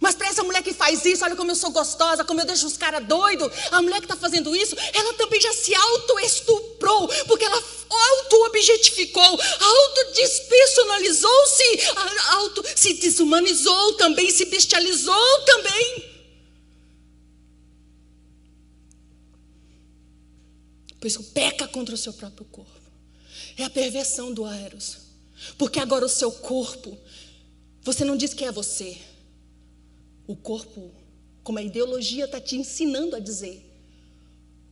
Mas para essa mulher que faz isso, olha como eu sou gostosa, como eu deixo os caras doidos. A mulher que está fazendo isso, ela também já se auto-estuprou, porque ela auto-objetificou, auto-despersonalizou-se, auto se desumanizou também, se bestializou também. Por isso peca contra o seu próprio corpo. É a perversão do Eros. Porque agora o seu corpo, você não diz que é você o corpo, como a ideologia está te ensinando a dizer,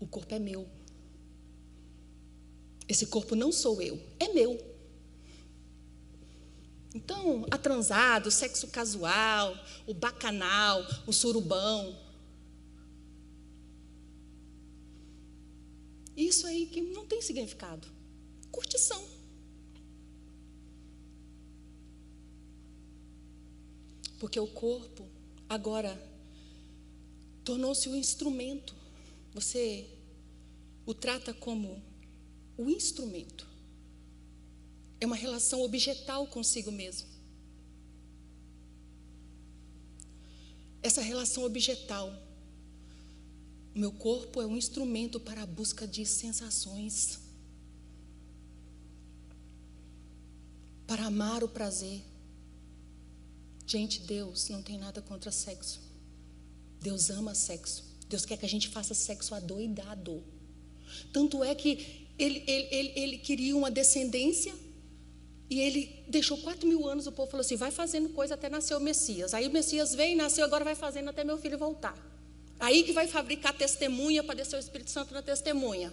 o corpo é meu. Esse corpo não sou eu, é meu. Então, a transado, o sexo casual, o bacanal, o surubão. Isso aí que não tem significado. Curtição. Porque o corpo agora tornou-se um instrumento. Você o trata como o instrumento. É uma relação objetal consigo mesmo. Essa relação objetal. O meu corpo é um instrumento para a busca de sensações. Para amar o prazer. Gente, Deus não tem nada contra sexo. Deus ama sexo. Deus quer que a gente faça sexo adoidado. Tanto é que ele, ele, ele, ele queria uma descendência e ele deixou quatro mil anos. O povo falou assim: vai fazendo coisa até nascer o Messias. Aí o Messias veio, nasceu, agora vai fazendo até meu filho voltar. Aí que vai fabricar testemunha para descer o Espírito Santo na testemunha.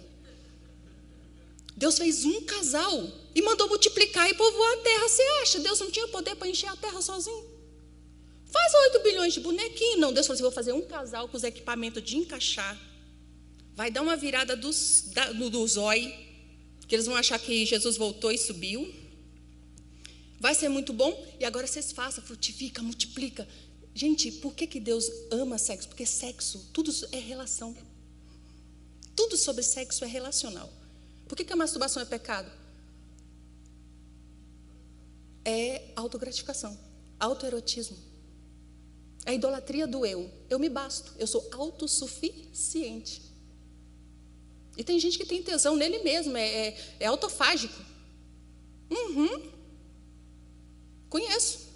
Deus fez um casal e mandou multiplicar e povoar a terra. Você acha? Deus não tinha poder para encher a terra sozinho? Faz 8 bilhões de bonequinho. Não, Deus falou assim: vou fazer um casal com os equipamentos de encaixar. Vai dar uma virada dos, da, do, do zói, que eles vão achar que Jesus voltou e subiu. Vai ser muito bom. E agora vocês façam, frutifica, multiplica. Gente, por que, que Deus ama sexo? Porque sexo, tudo é relação. Tudo sobre sexo é relacional. Por que, que a masturbação é pecado? É autogratificação, autoerotismo. A idolatria do eu. Eu me basto, eu sou autossuficiente. E tem gente que tem tesão nele mesmo, é, é, é autofágico. Uhum. Conheço.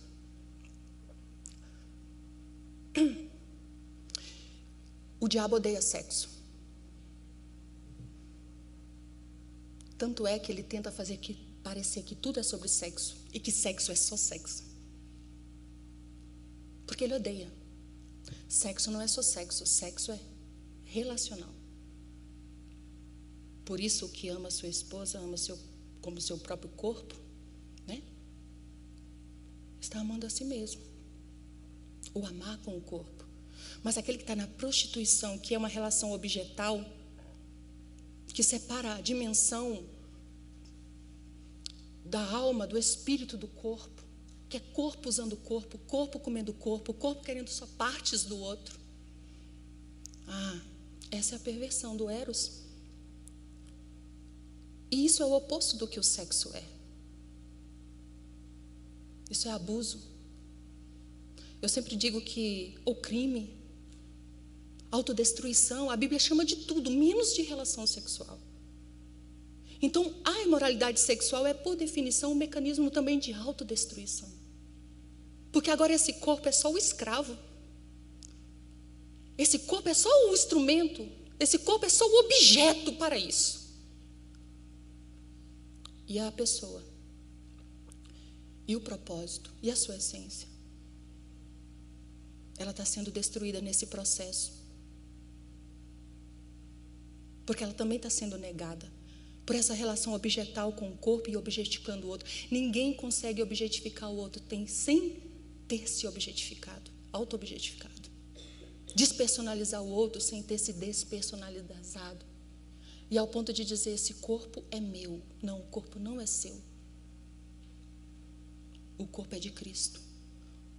O diabo odeia sexo. Tanto é que ele tenta fazer que parecer que tudo é sobre sexo e que sexo é só sexo. Porque ele odeia. Sexo não é só sexo, sexo é relacional. Por isso, o que ama sua esposa ama seu, como seu próprio corpo, né? Está amando a si mesmo. O amar com o corpo. Mas aquele que está na prostituição, que é uma relação objetal, que separa a dimensão da alma, do espírito do corpo, que é corpo usando corpo, corpo comendo corpo, corpo querendo só partes do outro. Ah, essa é a perversão do Eros. E isso é o oposto do que o sexo é. Isso é abuso. Eu sempre digo que o crime, autodestruição, a Bíblia chama de tudo, menos de relação sexual. Então, a imoralidade sexual é, por definição, um mecanismo também de autodestruição. Porque agora esse corpo é só o escravo. Esse corpo é só o instrumento. Esse corpo é só o objeto para isso. E a pessoa. E o propósito. E a sua essência. Ela está sendo destruída nesse processo. Porque ela também está sendo negada por essa relação objetal com o corpo e objetificando o outro. Ninguém consegue objetificar o outro tem, sem ter se objetificado, auto-objetificado. Despersonalizar o outro sem ter se despersonalizado. E ao ponto de dizer: esse corpo é meu. Não, o corpo não é seu. O corpo é de Cristo.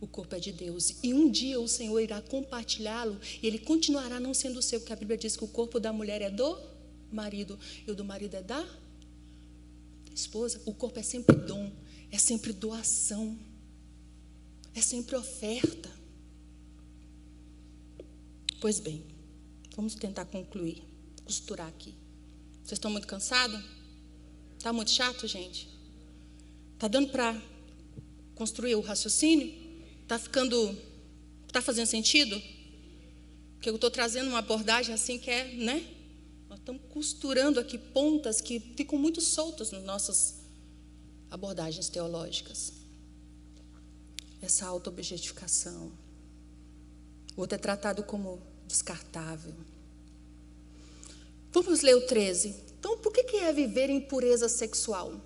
O corpo é de Deus. E um dia o Senhor irá compartilhá-lo e ele continuará não sendo seu, porque a Bíblia diz que o corpo da mulher é do marido e o do marido é da esposa. O corpo é sempre dom, é sempre doação, é sempre oferta. Pois bem, vamos tentar concluir, costurar aqui. Vocês estão muito cansados? Está muito chato, gente? Está dando para construir o raciocínio? Está ficando. Está fazendo sentido? Porque eu estou trazendo uma abordagem assim que é, né? Nós estamos costurando aqui pontas que ficam muito soltas nas nossas abordagens teológicas. Essa auto-objetificação. O outro é tratado como descartável. Vamos ler o 13. Então, por que é viver em pureza sexual?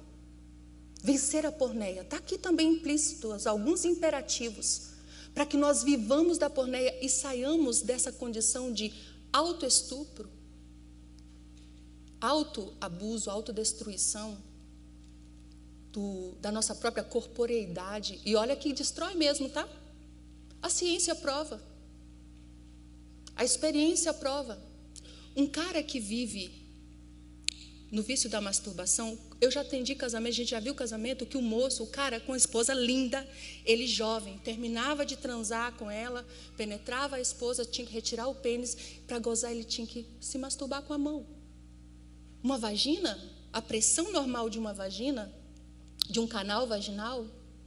Vencer a porneia. Está aqui também implícitos alguns imperativos para que nós vivamos da porneia e saiamos dessa condição de autoestupro, autoabuso, autodestruição do, da nossa própria corporeidade. E olha que destrói mesmo, tá? A ciência prova. A experiência prova. Um cara que vive no vício da masturbação, eu já atendi casamento, a gente já viu casamento que o moço, o cara com a esposa linda, ele jovem, terminava de transar com ela, penetrava a esposa, tinha que retirar o pênis, para gozar ele tinha que se masturbar com a mão. Uma vagina, a pressão normal de uma vagina, de um canal vaginal,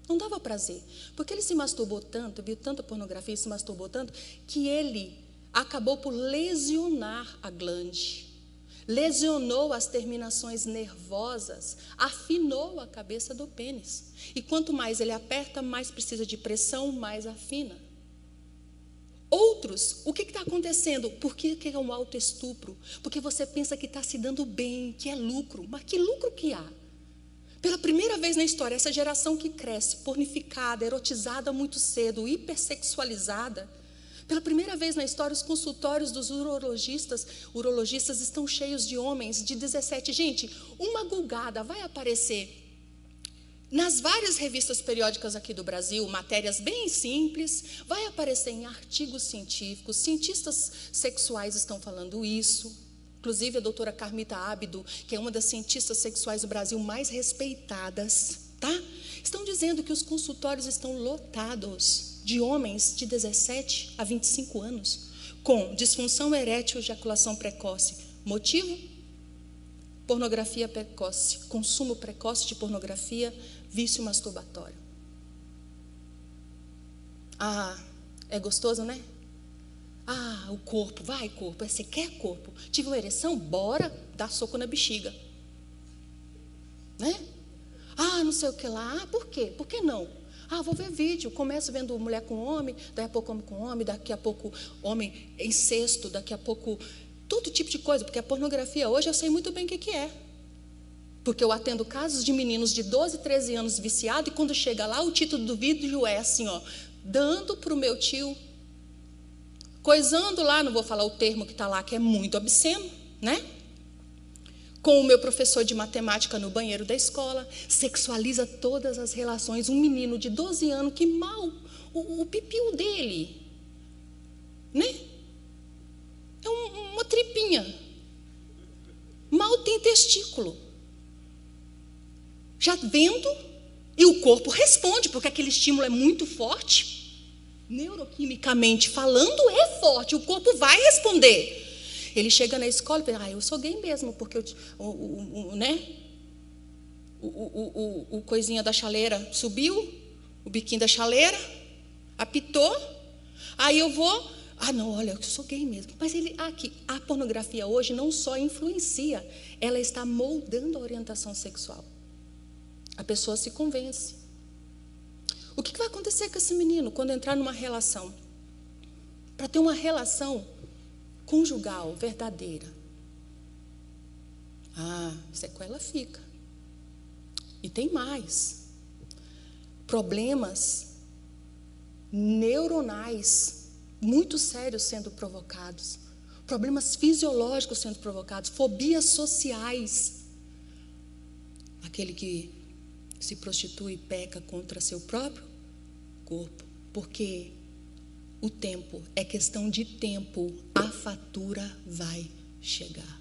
não dava prazer. Porque ele se masturbou tanto, viu tanta pornografia, se masturbou tanto, que ele acabou por lesionar a glande. Lesionou as terminações nervosas, afinou a cabeça do pênis. E quanto mais ele aperta, mais precisa de pressão, mais afina. Outros, o que está acontecendo? Por que, que é um autoestupro? Porque você pensa que está se dando bem, que é lucro. Mas que lucro que há? Pela primeira vez na história, essa geração que cresce, pornificada, erotizada muito cedo, hipersexualizada, pela primeira vez na história, os consultórios dos urologistas, urologistas estão cheios de homens de 17. Gente, uma gulgada vai aparecer nas várias revistas periódicas aqui do Brasil, matérias bem simples, vai aparecer em artigos científicos, cientistas sexuais estão falando isso. Inclusive a doutora Carmita Ábido, que é uma das cientistas sexuais do Brasil mais respeitadas, tá? Estão dizendo que os consultórios estão lotados de homens de 17 a 25 anos com disfunção erétil ejaculação precoce. Motivo? Pornografia precoce, consumo precoce de pornografia, vício masturbatório. Ah, é gostoso, né? Ah, o corpo, vai corpo. Você quer corpo? Tive uma ereção? Bora dar soco na bexiga. Né? Ah, não sei o que lá. Ah, por quê? Por que não? Ah, vou ver vídeo. Começo vendo mulher com homem, daqui a pouco homem com homem, daqui a pouco homem incesto, daqui a pouco todo tipo de coisa, porque a pornografia hoje eu sei muito bem o que, que é. Porque eu atendo casos de meninos de 12, 13 anos viciados, e quando chega lá, o título do vídeo é assim, ó, dando para o meu tio, coisando lá, não vou falar o termo que está lá, que é muito obsceno, né? Com o meu professor de matemática no banheiro da escola, sexualiza todas as relações. Um menino de 12 anos que mal, o, o pipiu dele, né? É um, uma tripinha. Mal tem testículo já vendo, e o corpo responde, porque aquele estímulo é muito forte. Neuroquimicamente falando, é forte, o corpo vai responder. Ele chega na escola e pensa, ah, eu sou gay mesmo, porque eu, o, o, o, né? O, o, o, o coisinha da chaleira subiu, o biquinho da chaleira, apitou, aí eu vou ah, não, olha, eu sou gay mesmo. Mas ele, aqui, a pornografia hoje não só influencia, ela está moldando a orientação sexual. A pessoa se convence. O que vai acontecer com esse menino quando entrar numa relação? Para ter uma relação conjugal verdadeira. Ah, sequela fica. E tem mais. Problemas neuronais muito sérios sendo provocados. Problemas fisiológicos sendo provocados. Fobias sociais. Aquele que se prostitui peca contra seu próprio corpo, porque o tempo é questão de tempo, a fatura vai chegar.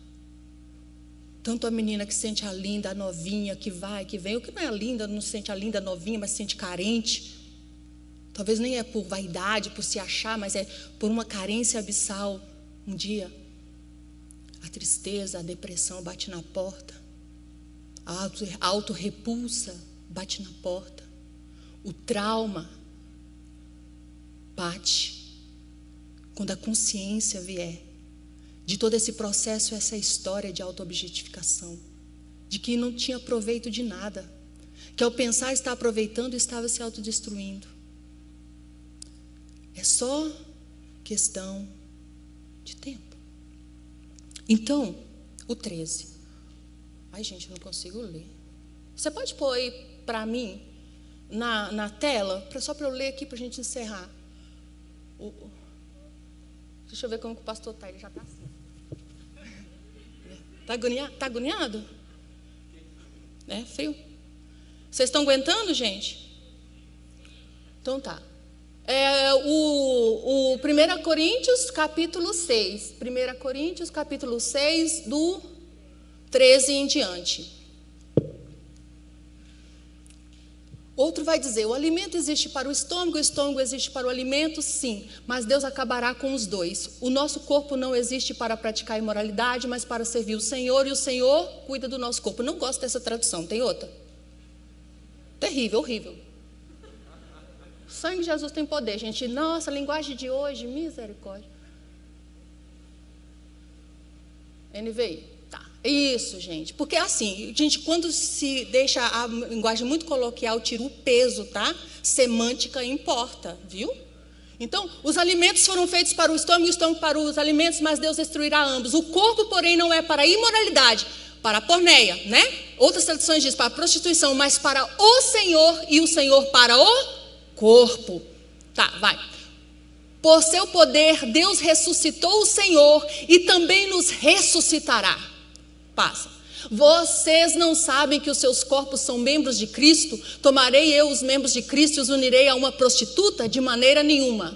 Tanto a menina que sente a linda, a novinha, que vai, que vem, o que não é linda, não sente a linda, a novinha, mas se sente carente. Talvez nem é por vaidade, por se achar, mas é por uma carência abissal. Um dia, a tristeza, a depressão bate na porta, a auto-repulsa bate na porta. O trauma bate quando a consciência vier de todo esse processo, essa história de autoobjetificação, de que não tinha proveito de nada, que ao pensar estar aproveitando estava se autodestruindo. É só questão de tempo. Então, o 13. Ai, gente, não consigo ler. Você pode pôr aí para mim na, na tela, só para eu ler aqui para a gente encerrar. O, deixa eu ver como que o pastor está, ele já está assim. Está agoniado? Tá agoniado? É frio? Vocês estão aguentando, gente? Então tá. É, o, o 1 Coríntios, capítulo 6. 1 Coríntios, capítulo 6, do 13 em diante. Outro vai dizer: o alimento existe para o estômago, o estômago existe para o alimento, sim, mas Deus acabará com os dois. O nosso corpo não existe para praticar imoralidade, mas para servir o Senhor, e o Senhor cuida do nosso corpo. Não gosto dessa tradução, tem outra? Terrível, horrível. O sangue de Jesus tem poder, gente. Nossa, a linguagem de hoje, misericórdia. NVI. Isso, gente. Porque assim, gente, quando se deixa a linguagem muito coloquial, tira o peso, tá? Semântica importa, viu? Então, os alimentos foram feitos para o estômago e o estômago para os alimentos, mas Deus destruirá ambos. O corpo, porém, não é para a imoralidade, para a porneia, né? Outras traduções dizem para a prostituição, mas para o Senhor e o Senhor para o corpo. Tá, vai. Por seu poder, Deus ressuscitou o Senhor e também nos ressuscitará. Passa. Vocês não sabem que os seus corpos são membros de Cristo? Tomarei eu os membros de Cristo e os unirei a uma prostituta? De maneira nenhuma.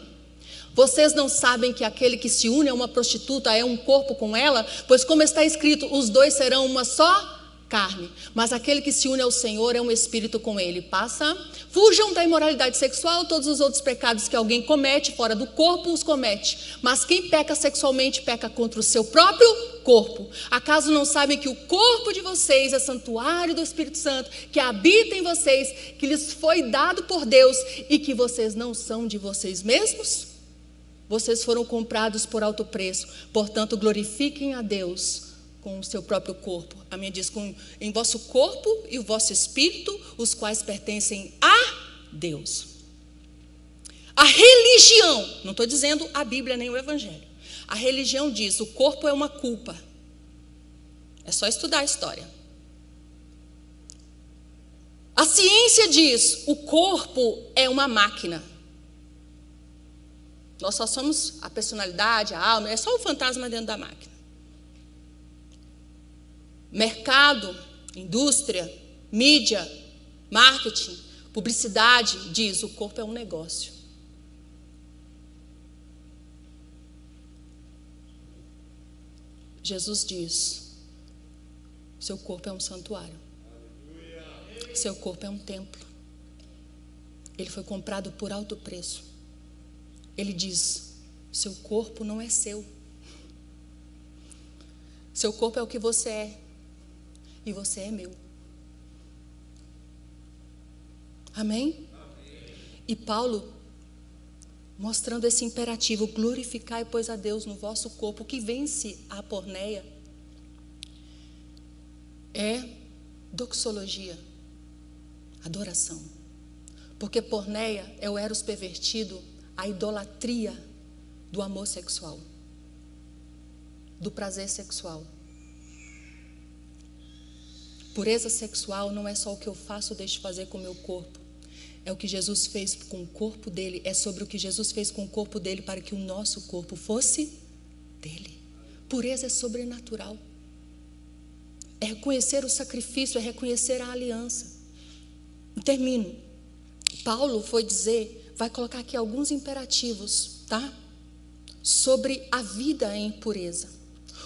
Vocês não sabem que aquele que se une a uma prostituta é um corpo com ela? Pois, como está escrito, os dois serão uma só carne, mas aquele que se une ao Senhor é um espírito com ele. Passa. Fujam da imoralidade sexual, todos os outros pecados que alguém comete fora do corpo os comete. Mas quem peca sexualmente peca contra o seu próprio corpo. Acaso não sabem que o corpo de vocês é santuário do Espírito Santo, que habita em vocês, que lhes foi dado por Deus e que vocês não são de vocês mesmos? vocês foram comprados por alto preço. Portanto, glorifiquem a Deus com o seu próprio corpo. A minha diz com em vosso corpo e o vosso espírito, os quais pertencem a Deus. A religião, não estou dizendo a Bíblia nem o Evangelho. A religião diz: o corpo é uma culpa. É só estudar a história. A ciência diz: o corpo é uma máquina. Nós só somos a personalidade, a alma, é só o fantasma dentro da máquina. Mercado, indústria, mídia, marketing, publicidade diz: o corpo é um negócio. Jesus diz: seu corpo é um santuário. Seu corpo é um templo. Ele foi comprado por alto preço. Ele diz: seu corpo não é seu. Seu corpo é o que você é. E você é meu. Amém? Amém? E Paulo, mostrando esse imperativo: glorificai, pois, a Deus no vosso corpo, que vence a porneia, é doxologia adoração. Porque porneia é o eros pervertido, a idolatria do amor sexual, do prazer sexual. Pureza sexual não é só o que eu faço ou deixo de fazer com o meu corpo. É o que Jesus fez com o corpo dele, é sobre o que Jesus fez com o corpo dele para que o nosso corpo fosse dele. Pureza é sobrenatural. É reconhecer o sacrifício, é reconhecer a aliança. Termino. Paulo foi dizer, vai colocar aqui alguns imperativos, tá? Sobre a vida em pureza.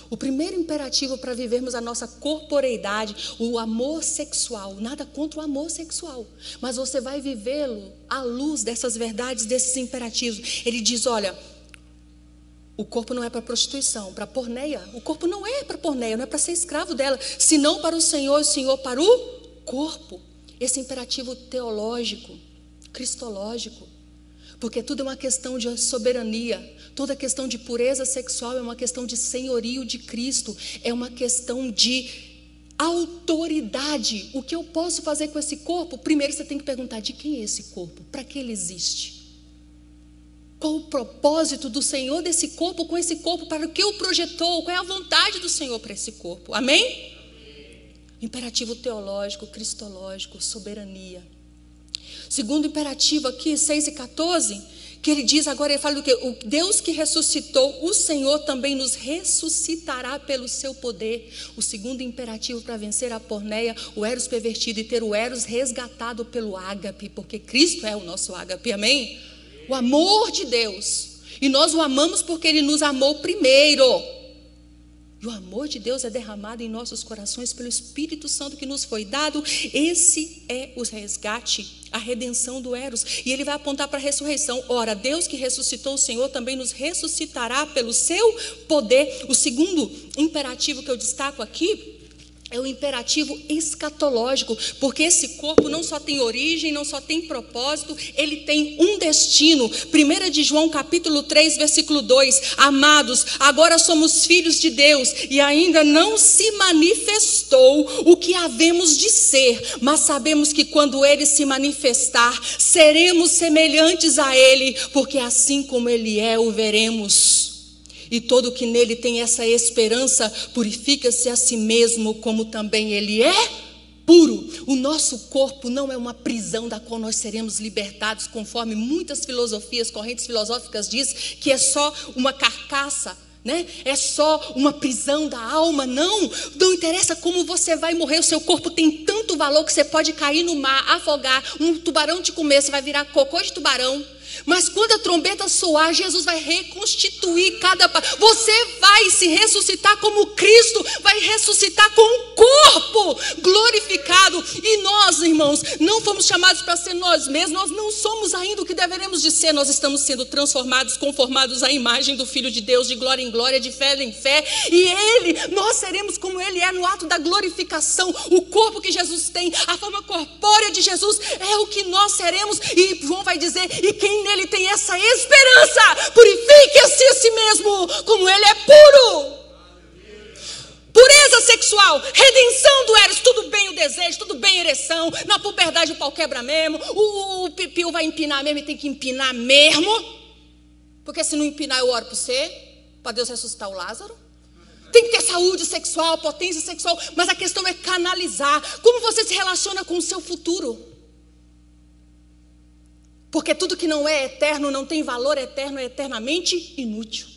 O primeiro imperativo para vivermos a nossa corporeidade, o amor sexual, nada contra o amor sexual, mas você vai vivê-lo à luz dessas verdades, desses imperativos. Ele diz: olha, o corpo não é para prostituição, para porneia. O corpo não é para porneia, não é para ser escravo dela, senão para o Senhor, o Senhor para o corpo esse imperativo teológico, cristológico, porque tudo é uma questão de soberania, toda questão de pureza sexual é uma questão de senhorio de Cristo, é uma questão de autoridade. O que eu posso fazer com esse corpo? Primeiro você tem que perguntar de quem é esse corpo, para que ele existe. Qual o propósito do Senhor desse corpo com esse corpo? Para o que o projetou? Qual é a vontade do Senhor para esse corpo? Amém? Imperativo teológico, cristológico, soberania. Segundo imperativo aqui, 6 e 14, que ele diz agora, ele fala do que? O Deus que ressuscitou, o Senhor também nos ressuscitará pelo seu poder. O segundo imperativo para vencer a porneia, o Eros pervertido e ter o Eros resgatado pelo ágape, porque Cristo é o nosso ágape, amém? O amor de Deus. E nós o amamos porque ele nos amou primeiro. O amor de Deus é derramado em nossos corações pelo Espírito Santo que nos foi dado. Esse é o resgate, a redenção do Eros. E ele vai apontar para a ressurreição. Ora, Deus que ressuscitou o Senhor também nos ressuscitará pelo seu poder. O segundo imperativo que eu destaco aqui é o imperativo escatológico, porque esse corpo não só tem origem, não só tem propósito, ele tem um destino. 1 de João capítulo 3, versículo 2: Amados, agora somos filhos de Deus e ainda não se manifestou o que havemos de ser, mas sabemos que quando ele se manifestar, seremos semelhantes a ele, porque assim como ele é, o veremos. E todo que nele tem essa esperança purifica-se a si mesmo, como também ele é puro. O nosso corpo não é uma prisão da qual nós seremos libertados, conforme muitas filosofias, correntes filosóficas diz que é só uma carcaça. Né? É só uma prisão da alma, não. Não interessa como você vai morrer, o seu corpo tem tanto valor que você pode cair no mar, afogar, um tubarão te comer, você vai virar cocô de tubarão. Mas quando a trombeta soar, Jesus vai reconstituir cada parte. Você vai se ressuscitar como Cristo, vai ressuscitar com um corpo glorificado. E nós, irmãos, não fomos chamados para ser nós mesmos, nós não somos ainda o que deveremos de ser, nós estamos sendo transformados, conformados à imagem do Filho de Deus, de glória em glória, de fé em fé. E Ele, nós seremos como Ele é no ato da glorificação. O corpo que Jesus tem, a forma corpórea de Jesus é o que nós seremos. E João vai dizer: e quem nele tem essa esperança. Purifique-se a si mesmo, como ele é puro. Pureza sexual, redenção do Eros, tudo bem o desejo, tudo bem a ereção. Na puberdade o pau quebra mesmo, o, o pipiu vai empinar mesmo e tem que empinar mesmo. Porque se não empinar, eu oro para você, para Deus ressuscitar o Lázaro. Tem que ter saúde sexual, potência sexual, mas a questão é canalizar. Como você se relaciona com o seu futuro? Porque tudo que não é eterno, não tem valor eterno, é eternamente inútil.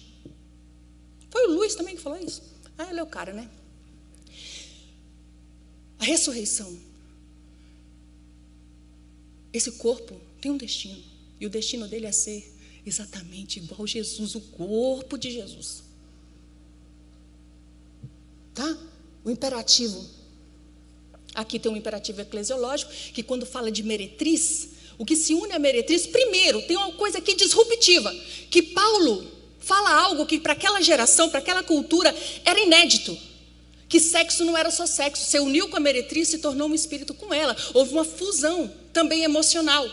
Foi o Luiz também que falou isso. Ah, ele é o cara, né? A ressurreição. Esse corpo tem um destino. E o destino dele é ser exatamente igual Jesus, o corpo de Jesus. Tá? O imperativo. Aqui tem um imperativo eclesiológico, que quando fala de meretriz, o que se une à meretriz, primeiro, tem uma coisa aqui disruptiva, que Paulo fala algo que para aquela geração, para aquela cultura, era inédito. Que sexo não era só sexo, se uniu com a meretriz, se tornou um espírito com ela. Houve uma fusão também emocional,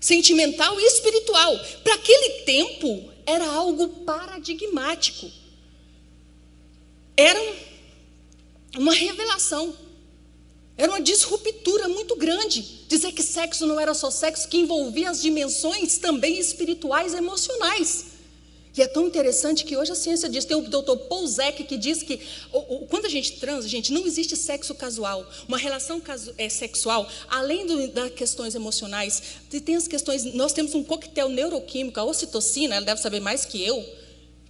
sentimental e espiritual. Para aquele tempo, era algo paradigmático. Era uma revelação. Era uma disruptura muito grande. Dizer que sexo não era só sexo, que envolvia as dimensões também espirituais e emocionais. E é tão interessante que hoje a ciência diz, tem o doutor Pouzek que diz que quando a gente transa, gente, não existe sexo casual. Uma relação casu, é, sexual, além do, das questões emocionais, tem as questões. Nós temos um coquetel neuroquímico, a ocitocina, ela deve saber mais que eu,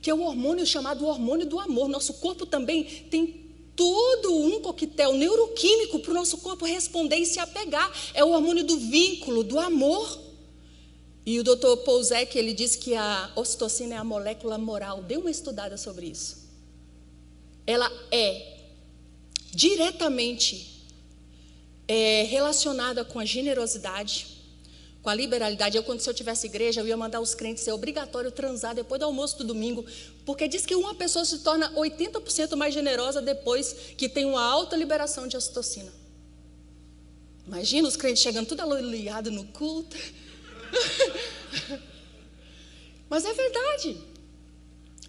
que é o hormônio chamado hormônio do amor. Nosso corpo também tem todo um coquetel neuroquímico para o nosso corpo responder e se apegar. É o hormônio do vínculo, do amor. E o doutor Pouzek, ele diz que a ocitocina é a molécula moral. Dê uma estudada sobre isso. Ela é diretamente é, relacionada com a generosidade, com a liberalidade. Eu, quando se eu tivesse igreja, eu ia mandar os crentes ser obrigatório transar depois do almoço do domingo, porque diz que uma pessoa se torna 80% mais generosa depois que tem uma alta liberação de ocitocina. Imagina os crentes chegando tudo aloiado no culto. Mas é verdade.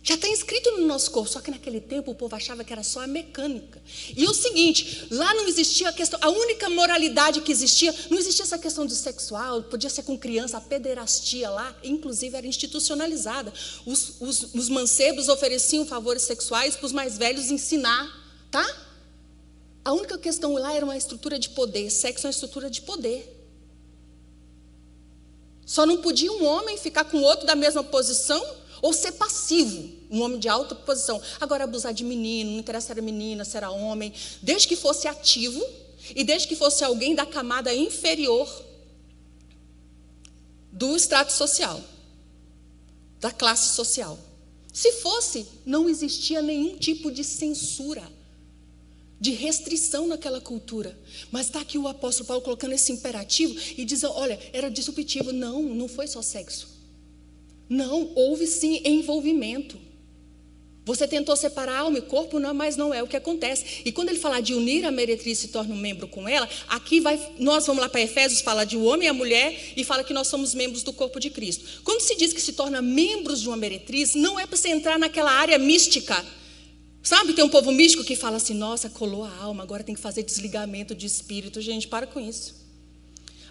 Já está inscrito no nosso corpo, só que naquele tempo o povo achava que era só a mecânica. E o seguinte, lá não existia a questão, a única moralidade que existia, não existia essa questão do sexual, podia ser com criança, a pederastia lá, inclusive era institucionalizada. Os, os, os mancebos ofereciam favores sexuais para os mais velhos ensinar, tá? A única questão lá era uma estrutura de poder, sexo é uma estrutura de poder. Só não podia um homem ficar com outro da mesma posição ou ser passivo, um homem de alta posição. Agora, abusar de menino, não interessa se era menina, se era homem, desde que fosse ativo e desde que fosse alguém da camada inferior do extrato social, da classe social. Se fosse, não existia nenhum tipo de censura de restrição naquela cultura. Mas está aqui o apóstolo Paulo colocando esse imperativo e diz: olha, era disruptivo. Não, não foi só sexo. Não, houve sim envolvimento. Você tentou separar alma e corpo, não, mas não é o que acontece. E quando ele falar de unir a meretriz se torna um membro com ela, aqui vai, nós vamos lá para Efésios, fala de o homem e a mulher e fala que nós somos membros do corpo de Cristo. Quando se diz que se torna membros de uma meretriz, não é para você entrar naquela área mística Sabe, tem um povo místico que fala assim: nossa, colou a alma, agora tem que fazer desligamento de espírito. Gente, para com isso.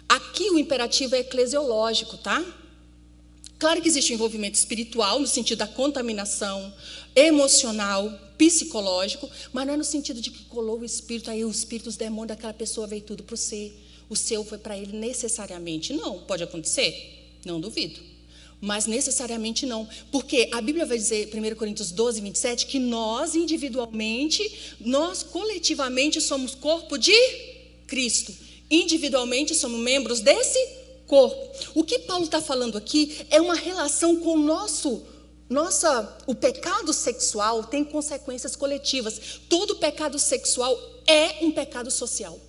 Aqui o imperativo é eclesiológico, tá? Claro que existe envolvimento espiritual, no sentido da contaminação, emocional, psicológico, mas não é no sentido de que colou o espírito, aí o espírito, os demônios daquela pessoa veio tudo para ser, o seu foi para ele necessariamente. Não, pode acontecer? Não duvido mas necessariamente não, porque a Bíblia vai dizer, 1 Coríntios 12, 27, que nós individualmente, nós coletivamente somos corpo de Cristo. Individualmente somos membros desse corpo. O que Paulo está falando aqui é uma relação com o nosso. Nossa, o pecado sexual tem consequências coletivas. Todo pecado sexual é um pecado social.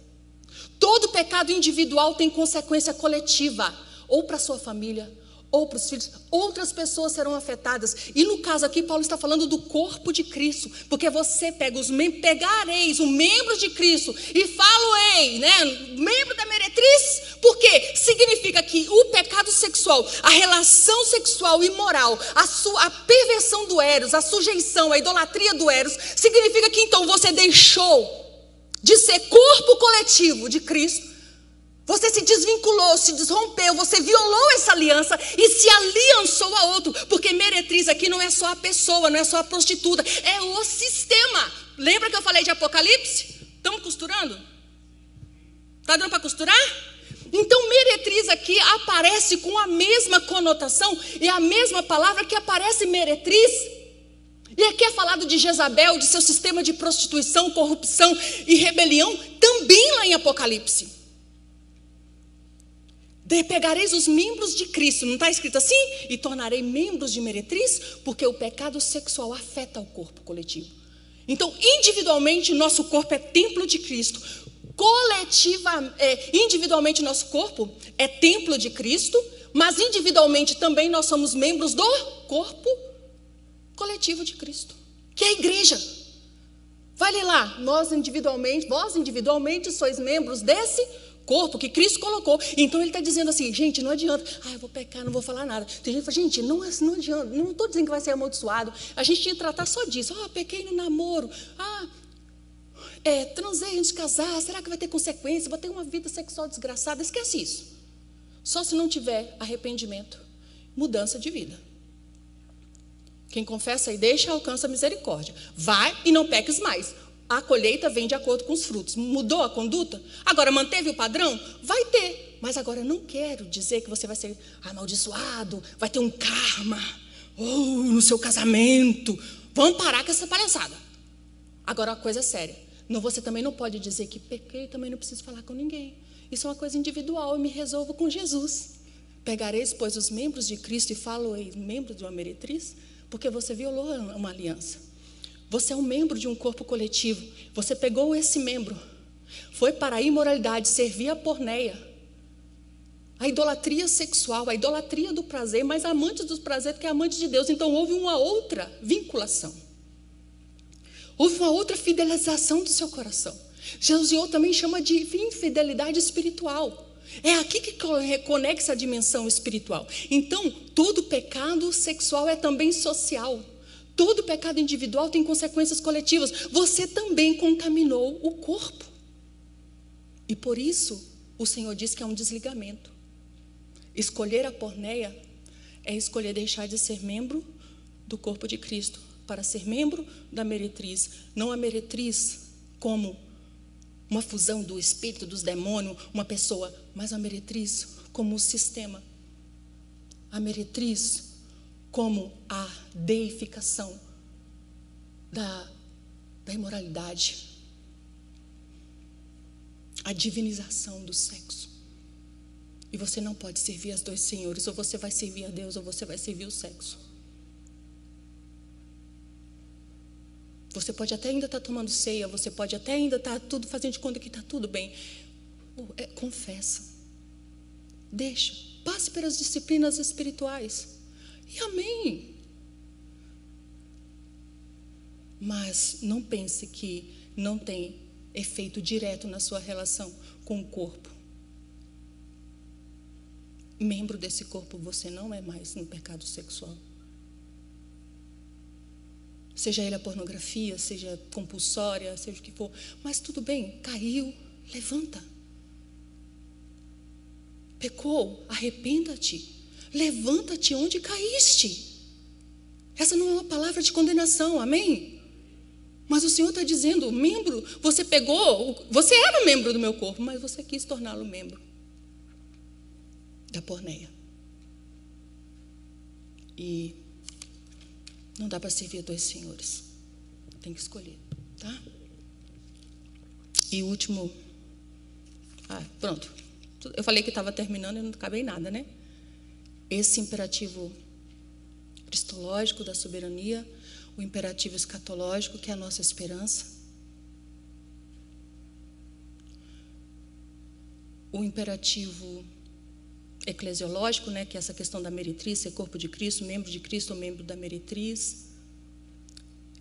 Todo pecado individual tem consequência coletiva, ou para sua família, ou para os filhos, outras pessoas serão afetadas. E no caso aqui, Paulo está falando do corpo de Cristo, porque você pega os pegareis o membro de Cristo e falo-ei, né, membro da meretriz, porque significa que o pecado sexual, a relação sexual imoral, a, sua, a perversão do Eros, a sujeição, a idolatria do Eros, significa que então você deixou de ser corpo coletivo de Cristo você se desvinculou, se desrompeu, você violou essa aliança e se aliançou a outro. Porque meretriz aqui não é só a pessoa, não é só a prostituta, é o sistema. Lembra que eu falei de Apocalipse? Estamos costurando? Está dando para costurar? Então, meretriz aqui aparece com a mesma conotação e a mesma palavra que aparece meretriz. E aqui é falado de Jezabel, de seu sistema de prostituição, corrupção e rebelião, também lá em Apocalipse. De pegareis os membros de Cristo, não está escrito assim? E tornarei membros de meretriz, porque o pecado sexual afeta o corpo coletivo. Então, individualmente, nosso corpo é templo de Cristo. Coletiva, é, individualmente, nosso corpo é templo de Cristo, mas individualmente também nós somos membros do corpo coletivo de Cristo, que é a igreja. Vale lá, nós individualmente, vós individualmente sois membros desse corpo que Cristo colocou. Então ele está dizendo assim, gente, não adianta. Ah, eu vou pecar, não vou falar nada. Tem gente que fala, gente, não, não adianta. Não estou dizendo que vai ser amaldiçoado. A gente tinha que tratar só disso. Ah, pequei no namoro. Ah, é, transei antes de casar. Será que vai ter consequência? Vou ter uma vida sexual desgraçada. Esquece isso. Só se não tiver arrependimento, mudança de vida. Quem confessa e deixa alcança a misericórdia. Vai e não peques mais a colheita vem de acordo com os frutos. Mudou a conduta? Agora manteve o padrão? Vai ter. Mas agora não quero dizer que você vai ser amaldiçoado, vai ter um karma, ou no seu casamento. Vamos parar com essa palhaçada. Agora a coisa séria. Não, você também não pode dizer que pequei, também não preciso falar com ninguém. Isso é uma coisa individual, eu me resolvo com Jesus. Pegareis, pois, os membros de Cristo e falo-eis membros de uma meretriz, porque você violou uma aliança. Você é um membro de um corpo coletivo. Você pegou esse membro, foi para a imoralidade, servir a porneia, a idolatria sexual, a idolatria do prazer, mas amante do prazer que é amante de Deus. Então houve uma outra vinculação. Houve uma outra fidelização do seu coração. Jesus também chama de infidelidade espiritual. É aqui que reconecta a dimensão espiritual. Então, todo pecado sexual é também social. Todo pecado individual tem consequências coletivas. Você também contaminou o corpo. E por isso, o Senhor diz que é um desligamento. Escolher a porneia é escolher deixar de ser membro do corpo de Cristo para ser membro da meretriz. Não a meretriz como uma fusão do espírito, dos demônios, uma pessoa, mas a meretriz como o sistema. A meretriz como a deificação da, da imoralidade, a divinização do sexo. E você não pode servir as dois senhores, ou você vai servir a Deus, ou você vai servir o sexo. Você pode até ainda estar tá tomando ceia, você pode até ainda estar tá tudo fazendo de conta que está tudo bem. É, confessa. Deixa. Passe pelas disciplinas espirituais. E amém. Mas não pense que não tem efeito direto na sua relação com o corpo. Membro desse corpo você não é mais no pecado sexual. Seja ele a pornografia, seja compulsória, seja o que for. Mas tudo bem, caiu, levanta. Pecou, arrependa-te. Levanta-te onde caíste. Essa não é uma palavra de condenação, amém? Mas o Senhor está dizendo, membro, você pegou, você era membro do meu corpo, mas você quis torná-lo membro da porneia. E não dá para servir dois senhores. Tem que escolher, tá? E último. Ah, pronto. Eu falei que estava terminando e não acabei nada, né? Esse imperativo cristológico da soberania, o imperativo escatológico, que é a nossa esperança, o imperativo eclesiológico, né, que é essa questão da meretriz, ser corpo de Cristo, membro de Cristo ou membro da meretriz,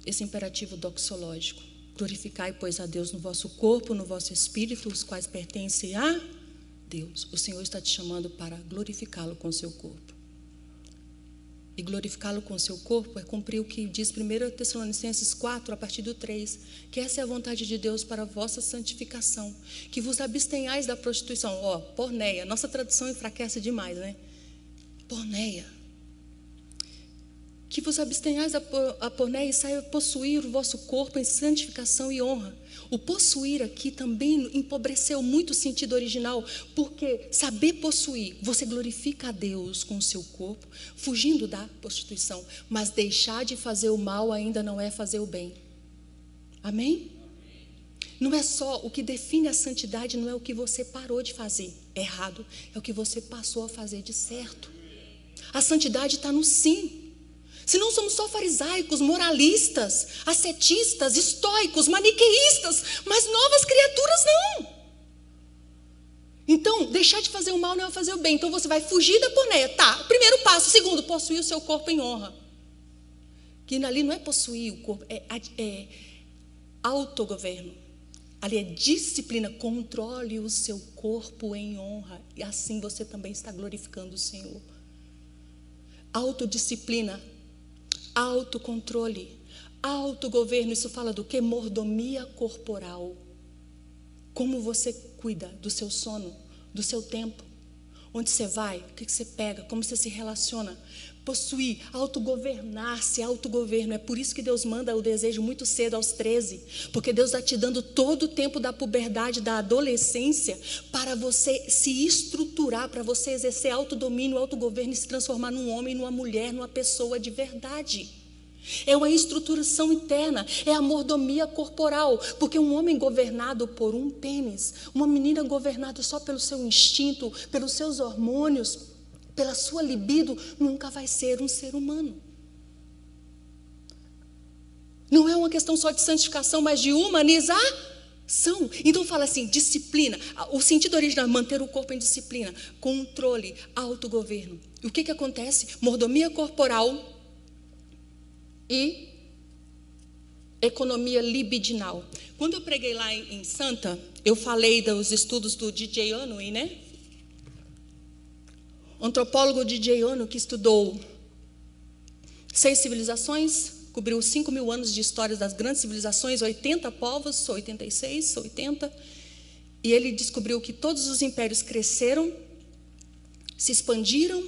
esse imperativo doxológico, glorificai, pois, a Deus no vosso corpo, no vosso espírito, os quais pertencem a Deus. O Senhor está te chamando para glorificá-lo com seu corpo. E glorificá-lo com seu corpo é cumprir o que diz 1 Tessalonicenses 4, a partir do 3, que essa é a vontade de Deus para a vossa santificação, que vos abstenhais da prostituição. Ó, oh, porneia, nossa tradução enfraquece demais, né? Porneia que vos abstenhais a pornéia e saia possuir o vosso corpo em santificação e honra. O possuir aqui também empobreceu muito o sentido original, porque saber possuir, você glorifica a Deus com o seu corpo, fugindo da prostituição, mas deixar de fazer o mal ainda não é fazer o bem. Amém? Não é só o que define a santidade, não é o que você parou de fazer errado, é o que você passou a fazer de certo. A santidade está no sim. Se não somos só farisaicos, moralistas, ascetistas, estoicos, maniqueístas, mas novas criaturas não. Então, deixar de fazer o mal não é fazer o bem. Então você vai fugir da porneia. Tá, primeiro passo. Segundo, possuir o seu corpo em honra. Que ali não é possuir o corpo, é, é autogoverno. Ali é disciplina. Controle o seu corpo em honra. E assim você também está glorificando o Senhor. Autodisciplina autocontrole, autogoverno. Isso fala do que? Mordomia corporal. Como você cuida do seu sono, do seu tempo, onde você vai, o que você pega, como você se relaciona. Possuir, autogovernar-se, autogoverno. É por isso que Deus manda o desejo muito cedo, aos 13. Porque Deus está te dando todo o tempo da puberdade, da adolescência, para você se estruturar, para você exercer autodomínio, autogoverno e se transformar num homem, numa mulher, numa pessoa de verdade. É uma estruturação interna, é a mordomia corporal, porque um homem governado por um pênis, uma menina governada só pelo seu instinto, pelos seus hormônios, pela sua libido, nunca vai ser um ser humano. Não é uma questão só de santificação, mas de humanização. Então fala assim, disciplina. O sentido original é manter o corpo em disciplina, controle, autogoverno. E o que, que acontece? Mordomia corporal e economia libidinal. Quando eu preguei lá em, Santa, eu falei dos estudos do DJ Onui, né? Antropólogo DJ Ono, que estudou seis civilizações, cobriu 5 mil anos de histórias das grandes civilizações, 80 povos, 86, 80, e ele descobriu que todos os impérios cresceram, se expandiram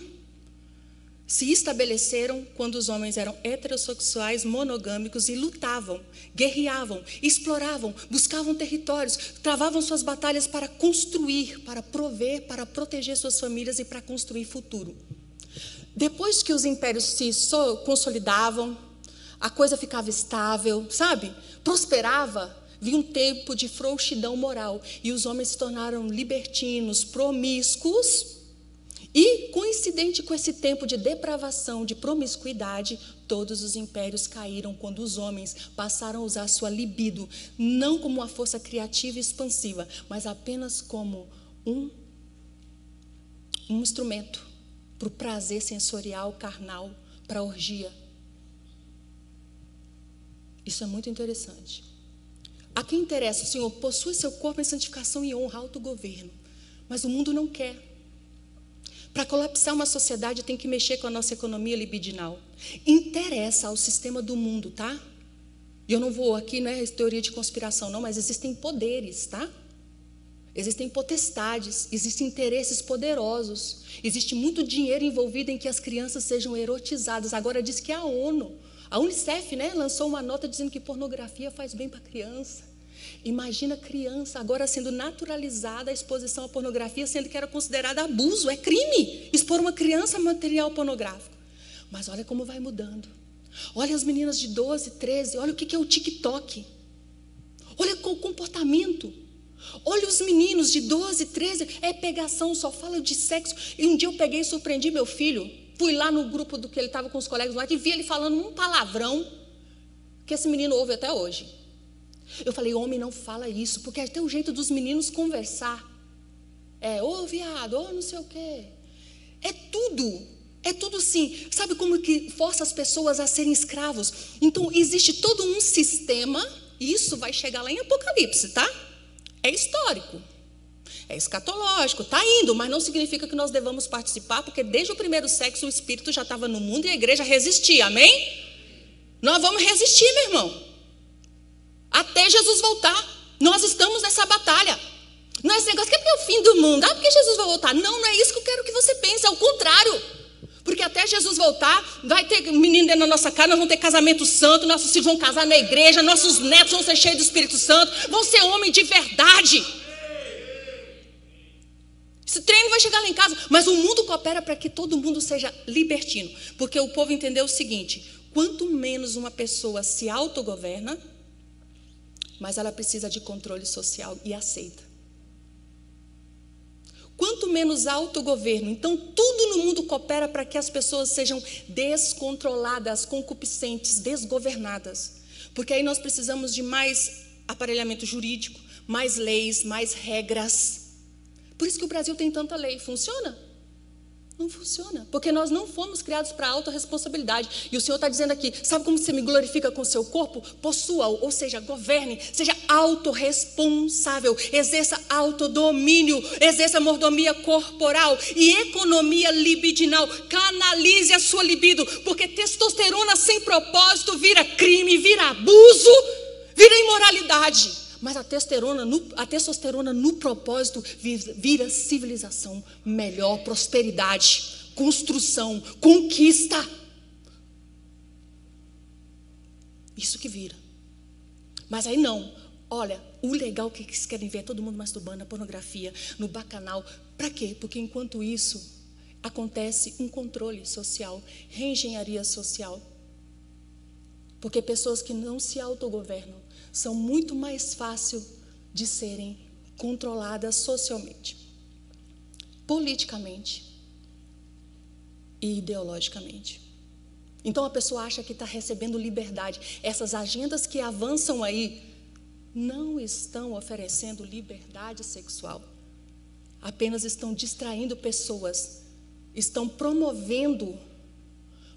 se estabeleceram quando os homens eram heterossexuais, monogâmicos e lutavam, guerreavam, exploravam, buscavam territórios, travavam suas batalhas para construir, para prover, para proteger suas famílias e para construir futuro. Depois que os impérios se consolidavam, a coisa ficava estável, sabe? Prosperava, vinha um tempo de frouxidão moral e os homens se tornaram libertinos, promíscuos e, coincidente com esse tempo de depravação, de promiscuidade, todos os impérios caíram quando os homens passaram a usar sua libido, não como uma força criativa e expansiva, mas apenas como um, um instrumento para o prazer sensorial, carnal, para a orgia. Isso é muito interessante. A quem interessa, o Senhor possui seu corpo em santificação e honra, autogoverno. Mas o mundo não quer. Para colapsar uma sociedade tem que mexer com a nossa economia libidinal. Interessa ao sistema do mundo, tá? E eu não vou aqui, não é teoria de conspiração, não, mas existem poderes, tá? Existem potestades, existem interesses poderosos, existe muito dinheiro envolvido em que as crianças sejam erotizadas. Agora diz que a ONU, a Unicef, né, lançou uma nota dizendo que pornografia faz bem para a criança. Imagina criança agora sendo naturalizada a exposição à pornografia, sendo que era considerada abuso, é crime expor uma criança a material pornográfico. Mas olha como vai mudando. Olha as meninas de 12, 13, olha o que é o TikTok. Olha o comportamento. Olha os meninos de 12, 13, é pegação, só fala de sexo. E um dia eu peguei e surpreendi meu filho. Fui lá no grupo do que ele estava com os colegas lá e vi ele falando um palavrão que esse menino ouve até hoje. Eu falei, homem não fala isso, porque é até o jeito dos meninos conversar. É, ô viado, ô não sei o quê. É tudo. É tudo assim. Sabe como que força as pessoas a serem escravos? Então, existe todo um sistema, e isso vai chegar lá em Apocalipse, tá? É histórico. É escatológico, está indo, mas não significa que nós devamos participar, porque desde o primeiro sexo o Espírito já estava no mundo e a igreja resistia, amém? Nós vamos resistir, meu irmão, até Jesus voltar. Nós estamos nessa batalha. Não é esse negócio que é o fim do mundo, ah, porque Jesus vai voltar. Não, não é isso que eu quero que você pense, é o contrário. Porque até Jesus voltar, vai ter menino dentro da nossa casa, nós vamos ter casamento santo, nossos filhos vão casar na igreja, nossos netos vão ser cheios do Espírito Santo, vão ser homens de verdade. Esse treino vai chegar lá em casa, mas o mundo coopera para que todo mundo seja libertino. Porque o povo entendeu o seguinte: quanto menos uma pessoa se autogoverna, mais ela precisa de controle social e aceita. Quanto menos autogoverno, então tudo no mundo coopera para que as pessoas sejam descontroladas, concupiscentes, desgovernadas. Porque aí nós precisamos de mais aparelhamento jurídico, mais leis, mais regras. Por isso que o Brasil tem tanta lei. Funciona? Não funciona, porque nós não fomos criados para autorresponsabilidade. E o Senhor está dizendo aqui: sabe como você me glorifica com o seu corpo? Possua, ou seja, governe, seja autorresponsável, exerça autodomínio, exerça mordomia corporal e economia libidinal. Canalize a sua libido, porque testosterona sem propósito vira crime, vira abuso, vira imoralidade. Mas a testosterona no, a testosterona no propósito vira, civilização melhor, prosperidade, construção, conquista. Isso que vira. Mas aí não. Olha, o legal que querem ver é todo mundo masturbando na pornografia, no bacanal. Para quê? Porque enquanto isso acontece um controle social, reengenharia social. Porque pessoas que não se autogovernam são muito mais fáceis de serem controladas socialmente, politicamente e ideologicamente. Então a pessoa acha que está recebendo liberdade. Essas agendas que avançam aí não estão oferecendo liberdade sexual, apenas estão distraindo pessoas, estão promovendo,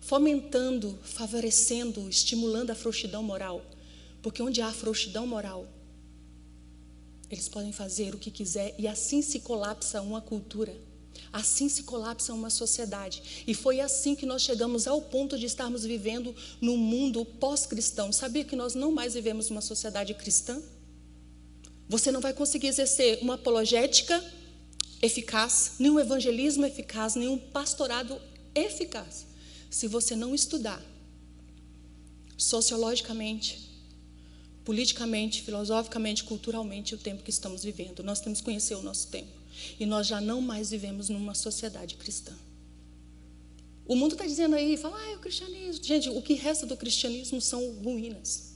fomentando, favorecendo, estimulando a frouxidão moral. Porque onde há frouxidão moral, eles podem fazer o que quiser e assim se colapsa uma cultura. Assim se colapsa uma sociedade. E foi assim que nós chegamos ao ponto de estarmos vivendo no mundo pós-cristão. Sabia que nós não mais vivemos uma sociedade cristã? Você não vai conseguir exercer uma apologética eficaz, nenhum evangelismo eficaz, nenhum pastorado eficaz, se você não estudar sociologicamente, politicamente, filosoficamente, culturalmente o tempo que estamos vivendo. Nós temos que conhecer o nosso tempo. E nós já não mais vivemos numa sociedade cristã. O mundo está dizendo aí, fala, ah, é o cristianismo. Gente, o que resta do cristianismo são ruínas.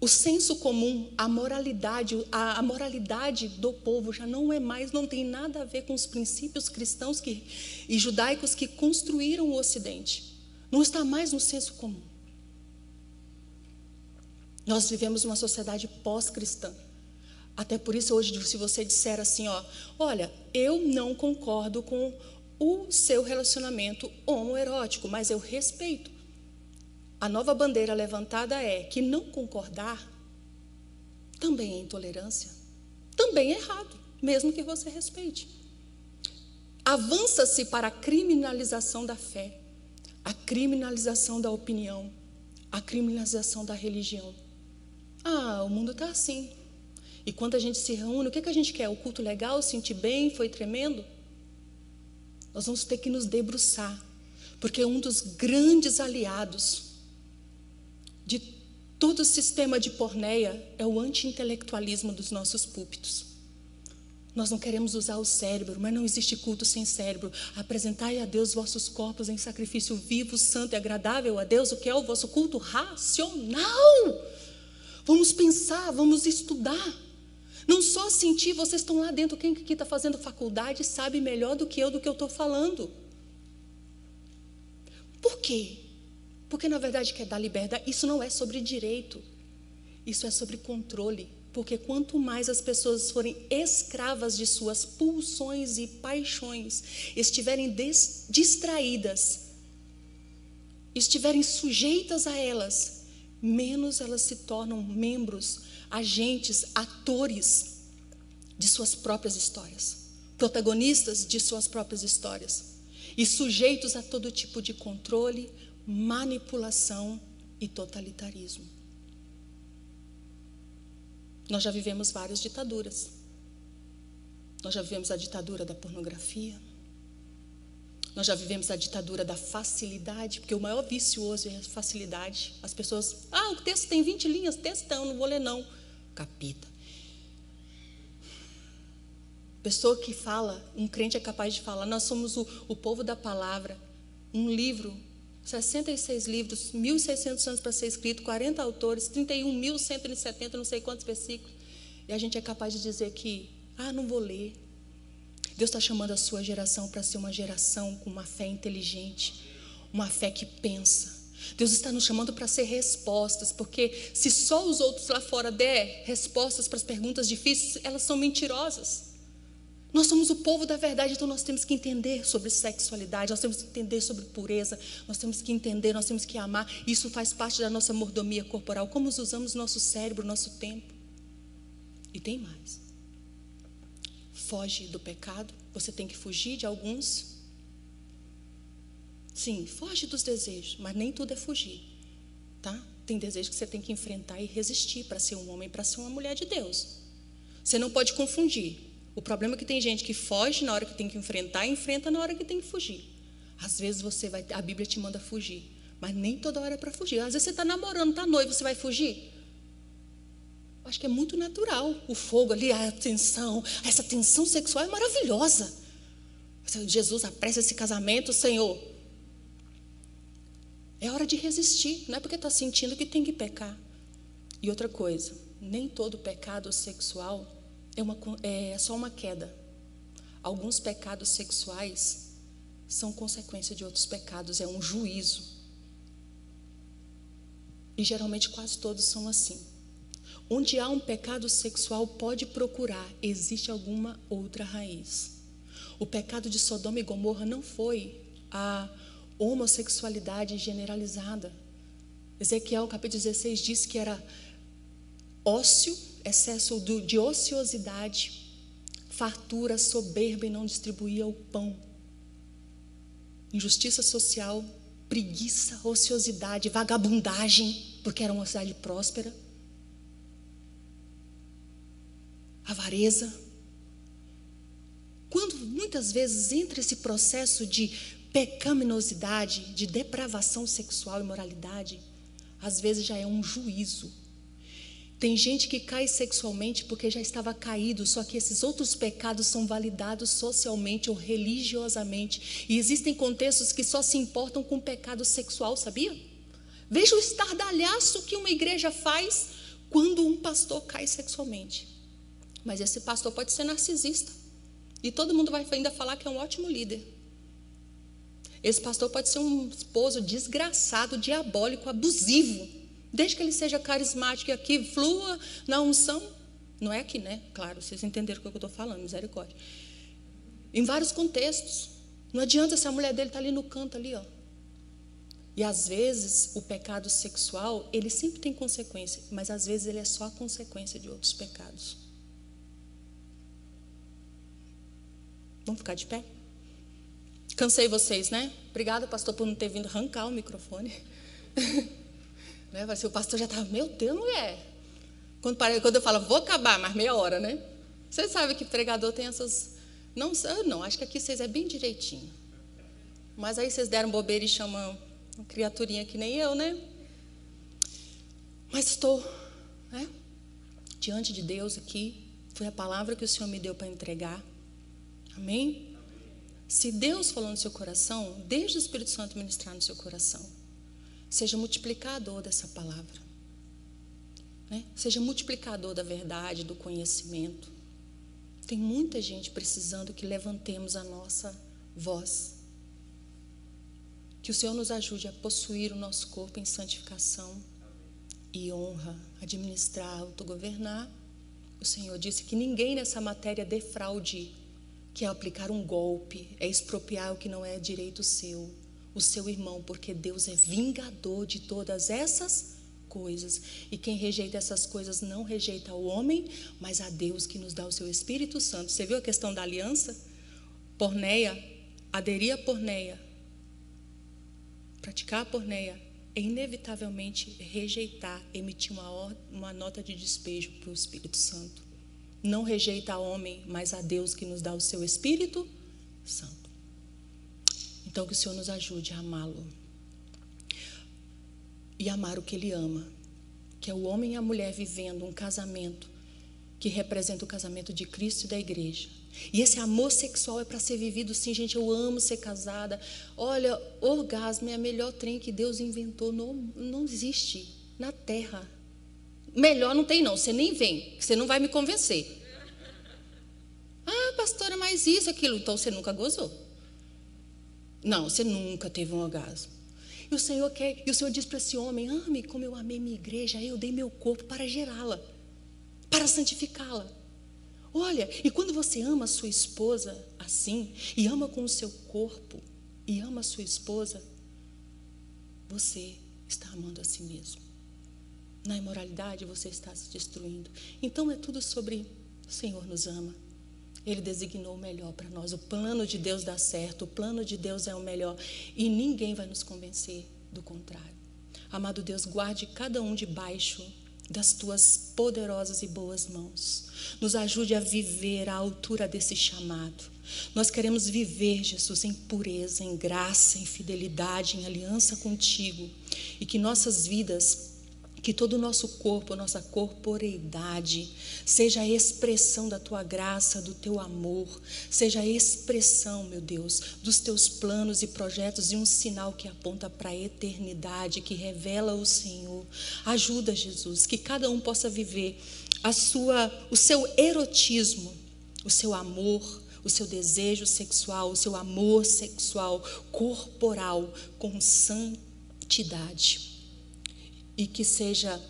O senso comum, a moralidade, a, a, moralidade do povo já não é mais, não tem nada a ver com os princípios cristãos que, e judaicos que construíram o Ocidente. Não está mais no senso comum. Nós vivemos uma sociedade pós-cristã. Até por isso, hoje, se você disser assim, ó, olha, eu não concordo com o seu relacionamento homoerótico, mas eu respeito. A nova bandeira levantada é que não concordar também é intolerância, também é errado, mesmo que você respeite. Avança-se para a criminalização da fé, a criminalização da opinião, a criminalização da religião. Ah, o mundo está assim. E quando a gente se reúne, o que, que a gente quer? O culto legal, sentir bem, foi tremendo? Nós vamos ter que nos debruçar, porque um dos grandes aliados de todo o sistema de porneia é o anti-intelectualismo dos nossos púlpitos. Nós não queremos usar o cérebro, mas não existe culto sem cérebro. Apresentai a Deus vossos corpos em sacrifício vivo, santo e agradável a Deus, o que é o vosso culto racional. Vamos pensar, vamos estudar. Não só sentir, vocês estão lá dentro, quem aqui está fazendo faculdade sabe melhor do que eu do que eu estou falando. Por quê? Porque na verdade quer dar liberdade. Isso não é sobre direito, isso é sobre controle. Porque quanto mais as pessoas forem escravas de suas pulsões e paixões, estiverem distraídas, estiverem sujeitas a elas, menos elas se tornam membros, agentes, atores de suas próprias histórias, protagonistas de suas próprias histórias e sujeitos a todo tipo de controle, manipulação e totalitarismo. Nós já vivemos várias ditaduras. Nós já vivemos a ditadura da pornografia. Nós já vivemos a ditadura da facilidade, porque o maior vício hoje é a facilidade. As pessoas, ah, o texto tem 20 linhas, textão, não vou ler não. Capita. Pessoa que fala, um crente é capaz de falar, nós somos o, o povo da palavra. Um livro, 66 livros, 1.600 anos para ser escrito, 40 autores, 31.170, não sei quantos versículos. E a gente é capaz de dizer que, ah, não vou ler. Deus está chamando a sua geração para ser uma geração com uma fé inteligente, uma fé que pensa. Deus está nos chamando para ser respostas, porque se só os outros lá fora der respostas para as perguntas difíceis, elas são mentirosas. Nós somos o povo da verdade, então nós temos que entender sobre sexualidade, nós temos que entender sobre pureza, nós temos que entender, nós temos que amar. Isso faz parte da nossa mordomia corporal, como usamos nosso cérebro, nosso tempo. E tem mais. Foge do pecado, você tem que fugir de alguns. Sim, foge dos desejos, mas nem tudo é fugir, tá? Tem desejos que você tem que enfrentar e resistir para ser um homem, para ser uma mulher de Deus. Você não pode confundir o problema é que tem gente que foge na hora que tem que enfrentar e enfrenta na hora que tem que fugir. Às vezes você vai, a Bíblia te manda fugir, mas nem toda hora é para fugir. Às vezes você está namorando, está noivo, você vai fugir. Acho que é muito natural o fogo ali, a tensão, essa tensão sexual é maravilhosa. Jesus apressa esse casamento, Senhor. É hora de resistir, não é porque está sentindo que tem que pecar. E outra coisa, nem todo pecado sexual é, uma, é só uma queda. Alguns pecados sexuais são consequência de outros pecados, é um juízo. E geralmente quase todos são assim. Onde há um pecado sexual, pode procurar, existe alguma outra raiz. O pecado de Sodoma e Gomorra não foi a homossexualidade generalizada. Ezequiel, capítulo 16, diz que era ócio excesso de ociosidade, fartura, soberba e não distribuía o pão. Injustiça social, preguiça, ociosidade, vagabundagem, porque era uma cidade próspera. Avareza. Quando muitas vezes entra esse processo de pecaminosidade, de depravação sexual e moralidade, às vezes já é um juízo tem gente que cai sexualmente porque já estava caído, só que esses outros pecados são validados socialmente ou religiosamente. E existem contextos que só se importam com o pecado sexual, sabia? Veja o estardalhaço que uma igreja faz quando um pastor cai sexualmente. Mas esse pastor pode ser narcisista. E todo mundo vai ainda falar que é um ótimo líder. Esse pastor pode ser um esposo desgraçado, diabólico, abusivo. Desde que ele seja carismático e aqui flua na unção. Não é aqui, né? Claro, vocês entenderam o que eu estou falando, misericórdia. Em vários contextos. Não adianta se a mulher dele está ali no canto, ali, ó. E às vezes o pecado sexual, ele sempre tem consequência, mas às vezes ele é só a consequência de outros pecados. Vamos ficar de pé? Cansei vocês, né? Obrigada, pastor, por não ter vindo arrancar o microfone. Né? Ser, o pastor já estava, meu Deus, mulher. Quando, quando eu falo, vou acabar, mas meia hora, né? Você sabe que pregador tem essas. Não, não, acho que aqui vocês é bem direitinho. Mas aí vocês deram bobeira e chamam uma criaturinha que nem eu, né? Mas estou né, diante de Deus aqui. Foi a palavra que o Senhor me deu para entregar. Amém? Se Deus falou no seu coração, deixe o Espírito Santo ministrar no seu coração. Seja multiplicador dessa palavra. Né? Seja multiplicador da verdade, do conhecimento. Tem muita gente precisando que levantemos a nossa voz. Que o Senhor nos ajude a possuir o nosso corpo em santificação e honra, administrar, autogovernar. O Senhor disse que ninguém nessa matéria defraude, que é aplicar um golpe, é expropriar o que não é direito seu o seu irmão, porque Deus é vingador de todas essas coisas. E quem rejeita essas coisas não rejeita o homem, mas a Deus que nos dá o seu Espírito Santo. Você viu a questão da aliança? Porneia, aderir a porneia, praticar a porneia é inevitavelmente rejeitar, emitir uma, uma nota de despejo para o Espírito Santo. Não rejeita a homem, mas a Deus que nos dá o seu Espírito Santo. Então, que o Senhor nos ajude a amá-lo e amar o que ele ama, que é o homem e a mulher vivendo um casamento que representa o casamento de Cristo e da igreja. E esse amor sexual é para ser vivido sim, gente. Eu amo ser casada. Olha, orgasmo é a melhor trem que Deus inventou. Não, não existe na terra. Melhor não tem, não. Você nem vem, você não vai me convencer. Ah, pastora, mas isso, aquilo. Então você nunca gozou. Não, você nunca teve um orgasmo. E o Senhor quer, e o Senhor diz para esse homem: ame como eu amei minha igreja, eu dei meu corpo para gerá-la, para santificá-la. Olha, e quando você ama a sua esposa assim, e ama com o seu corpo, e ama a sua esposa, você está amando a si mesmo. Na imoralidade você está se destruindo. Então é tudo sobre o Senhor nos ama. Ele designou o melhor para nós. O plano de Deus dá certo, o plano de Deus é o melhor. E ninguém vai nos convencer do contrário. Amado Deus, guarde cada um debaixo das tuas poderosas e boas mãos. Nos ajude a viver à altura desse chamado. Nós queremos viver, Jesus, em pureza, em graça, em fidelidade, em aliança contigo. E que nossas vidas que todo o nosso corpo, nossa corporeidade, seja a expressão da tua graça, do teu amor, seja a expressão, meu Deus, dos teus planos e projetos e um sinal que aponta para a eternidade, que revela o Senhor. Ajuda, Jesus, que cada um possa viver a sua, o seu erotismo, o seu amor, o seu desejo sexual, o seu amor sexual, corporal, com santidade e que seja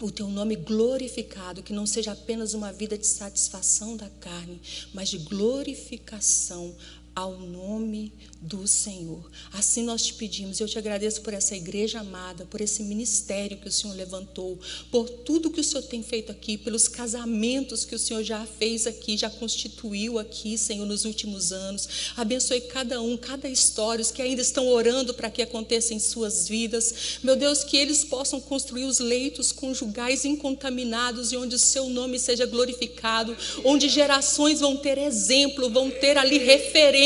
o teu nome glorificado, que não seja apenas uma vida de satisfação da carne, mas de glorificação ao nome do Senhor. Assim nós te pedimos, eu te agradeço por essa igreja amada, por esse ministério que o Senhor levantou, por tudo que o Senhor tem feito aqui, pelos casamentos que o Senhor já fez aqui, já constituiu aqui, Senhor, nos últimos anos. Abençoe cada um, cada história, os que ainda estão orando para que aconteça em suas vidas. Meu Deus, que eles possam construir os leitos conjugais incontaminados e onde o seu nome seja glorificado, onde gerações vão ter exemplo, vão ter ali referência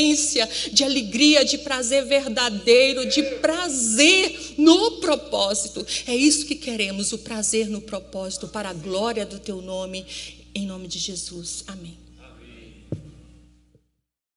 de alegria de prazer verdadeiro, de prazer no propósito. É isso que queremos, o prazer no propósito, para a glória do teu nome, em nome de Jesus. Amém.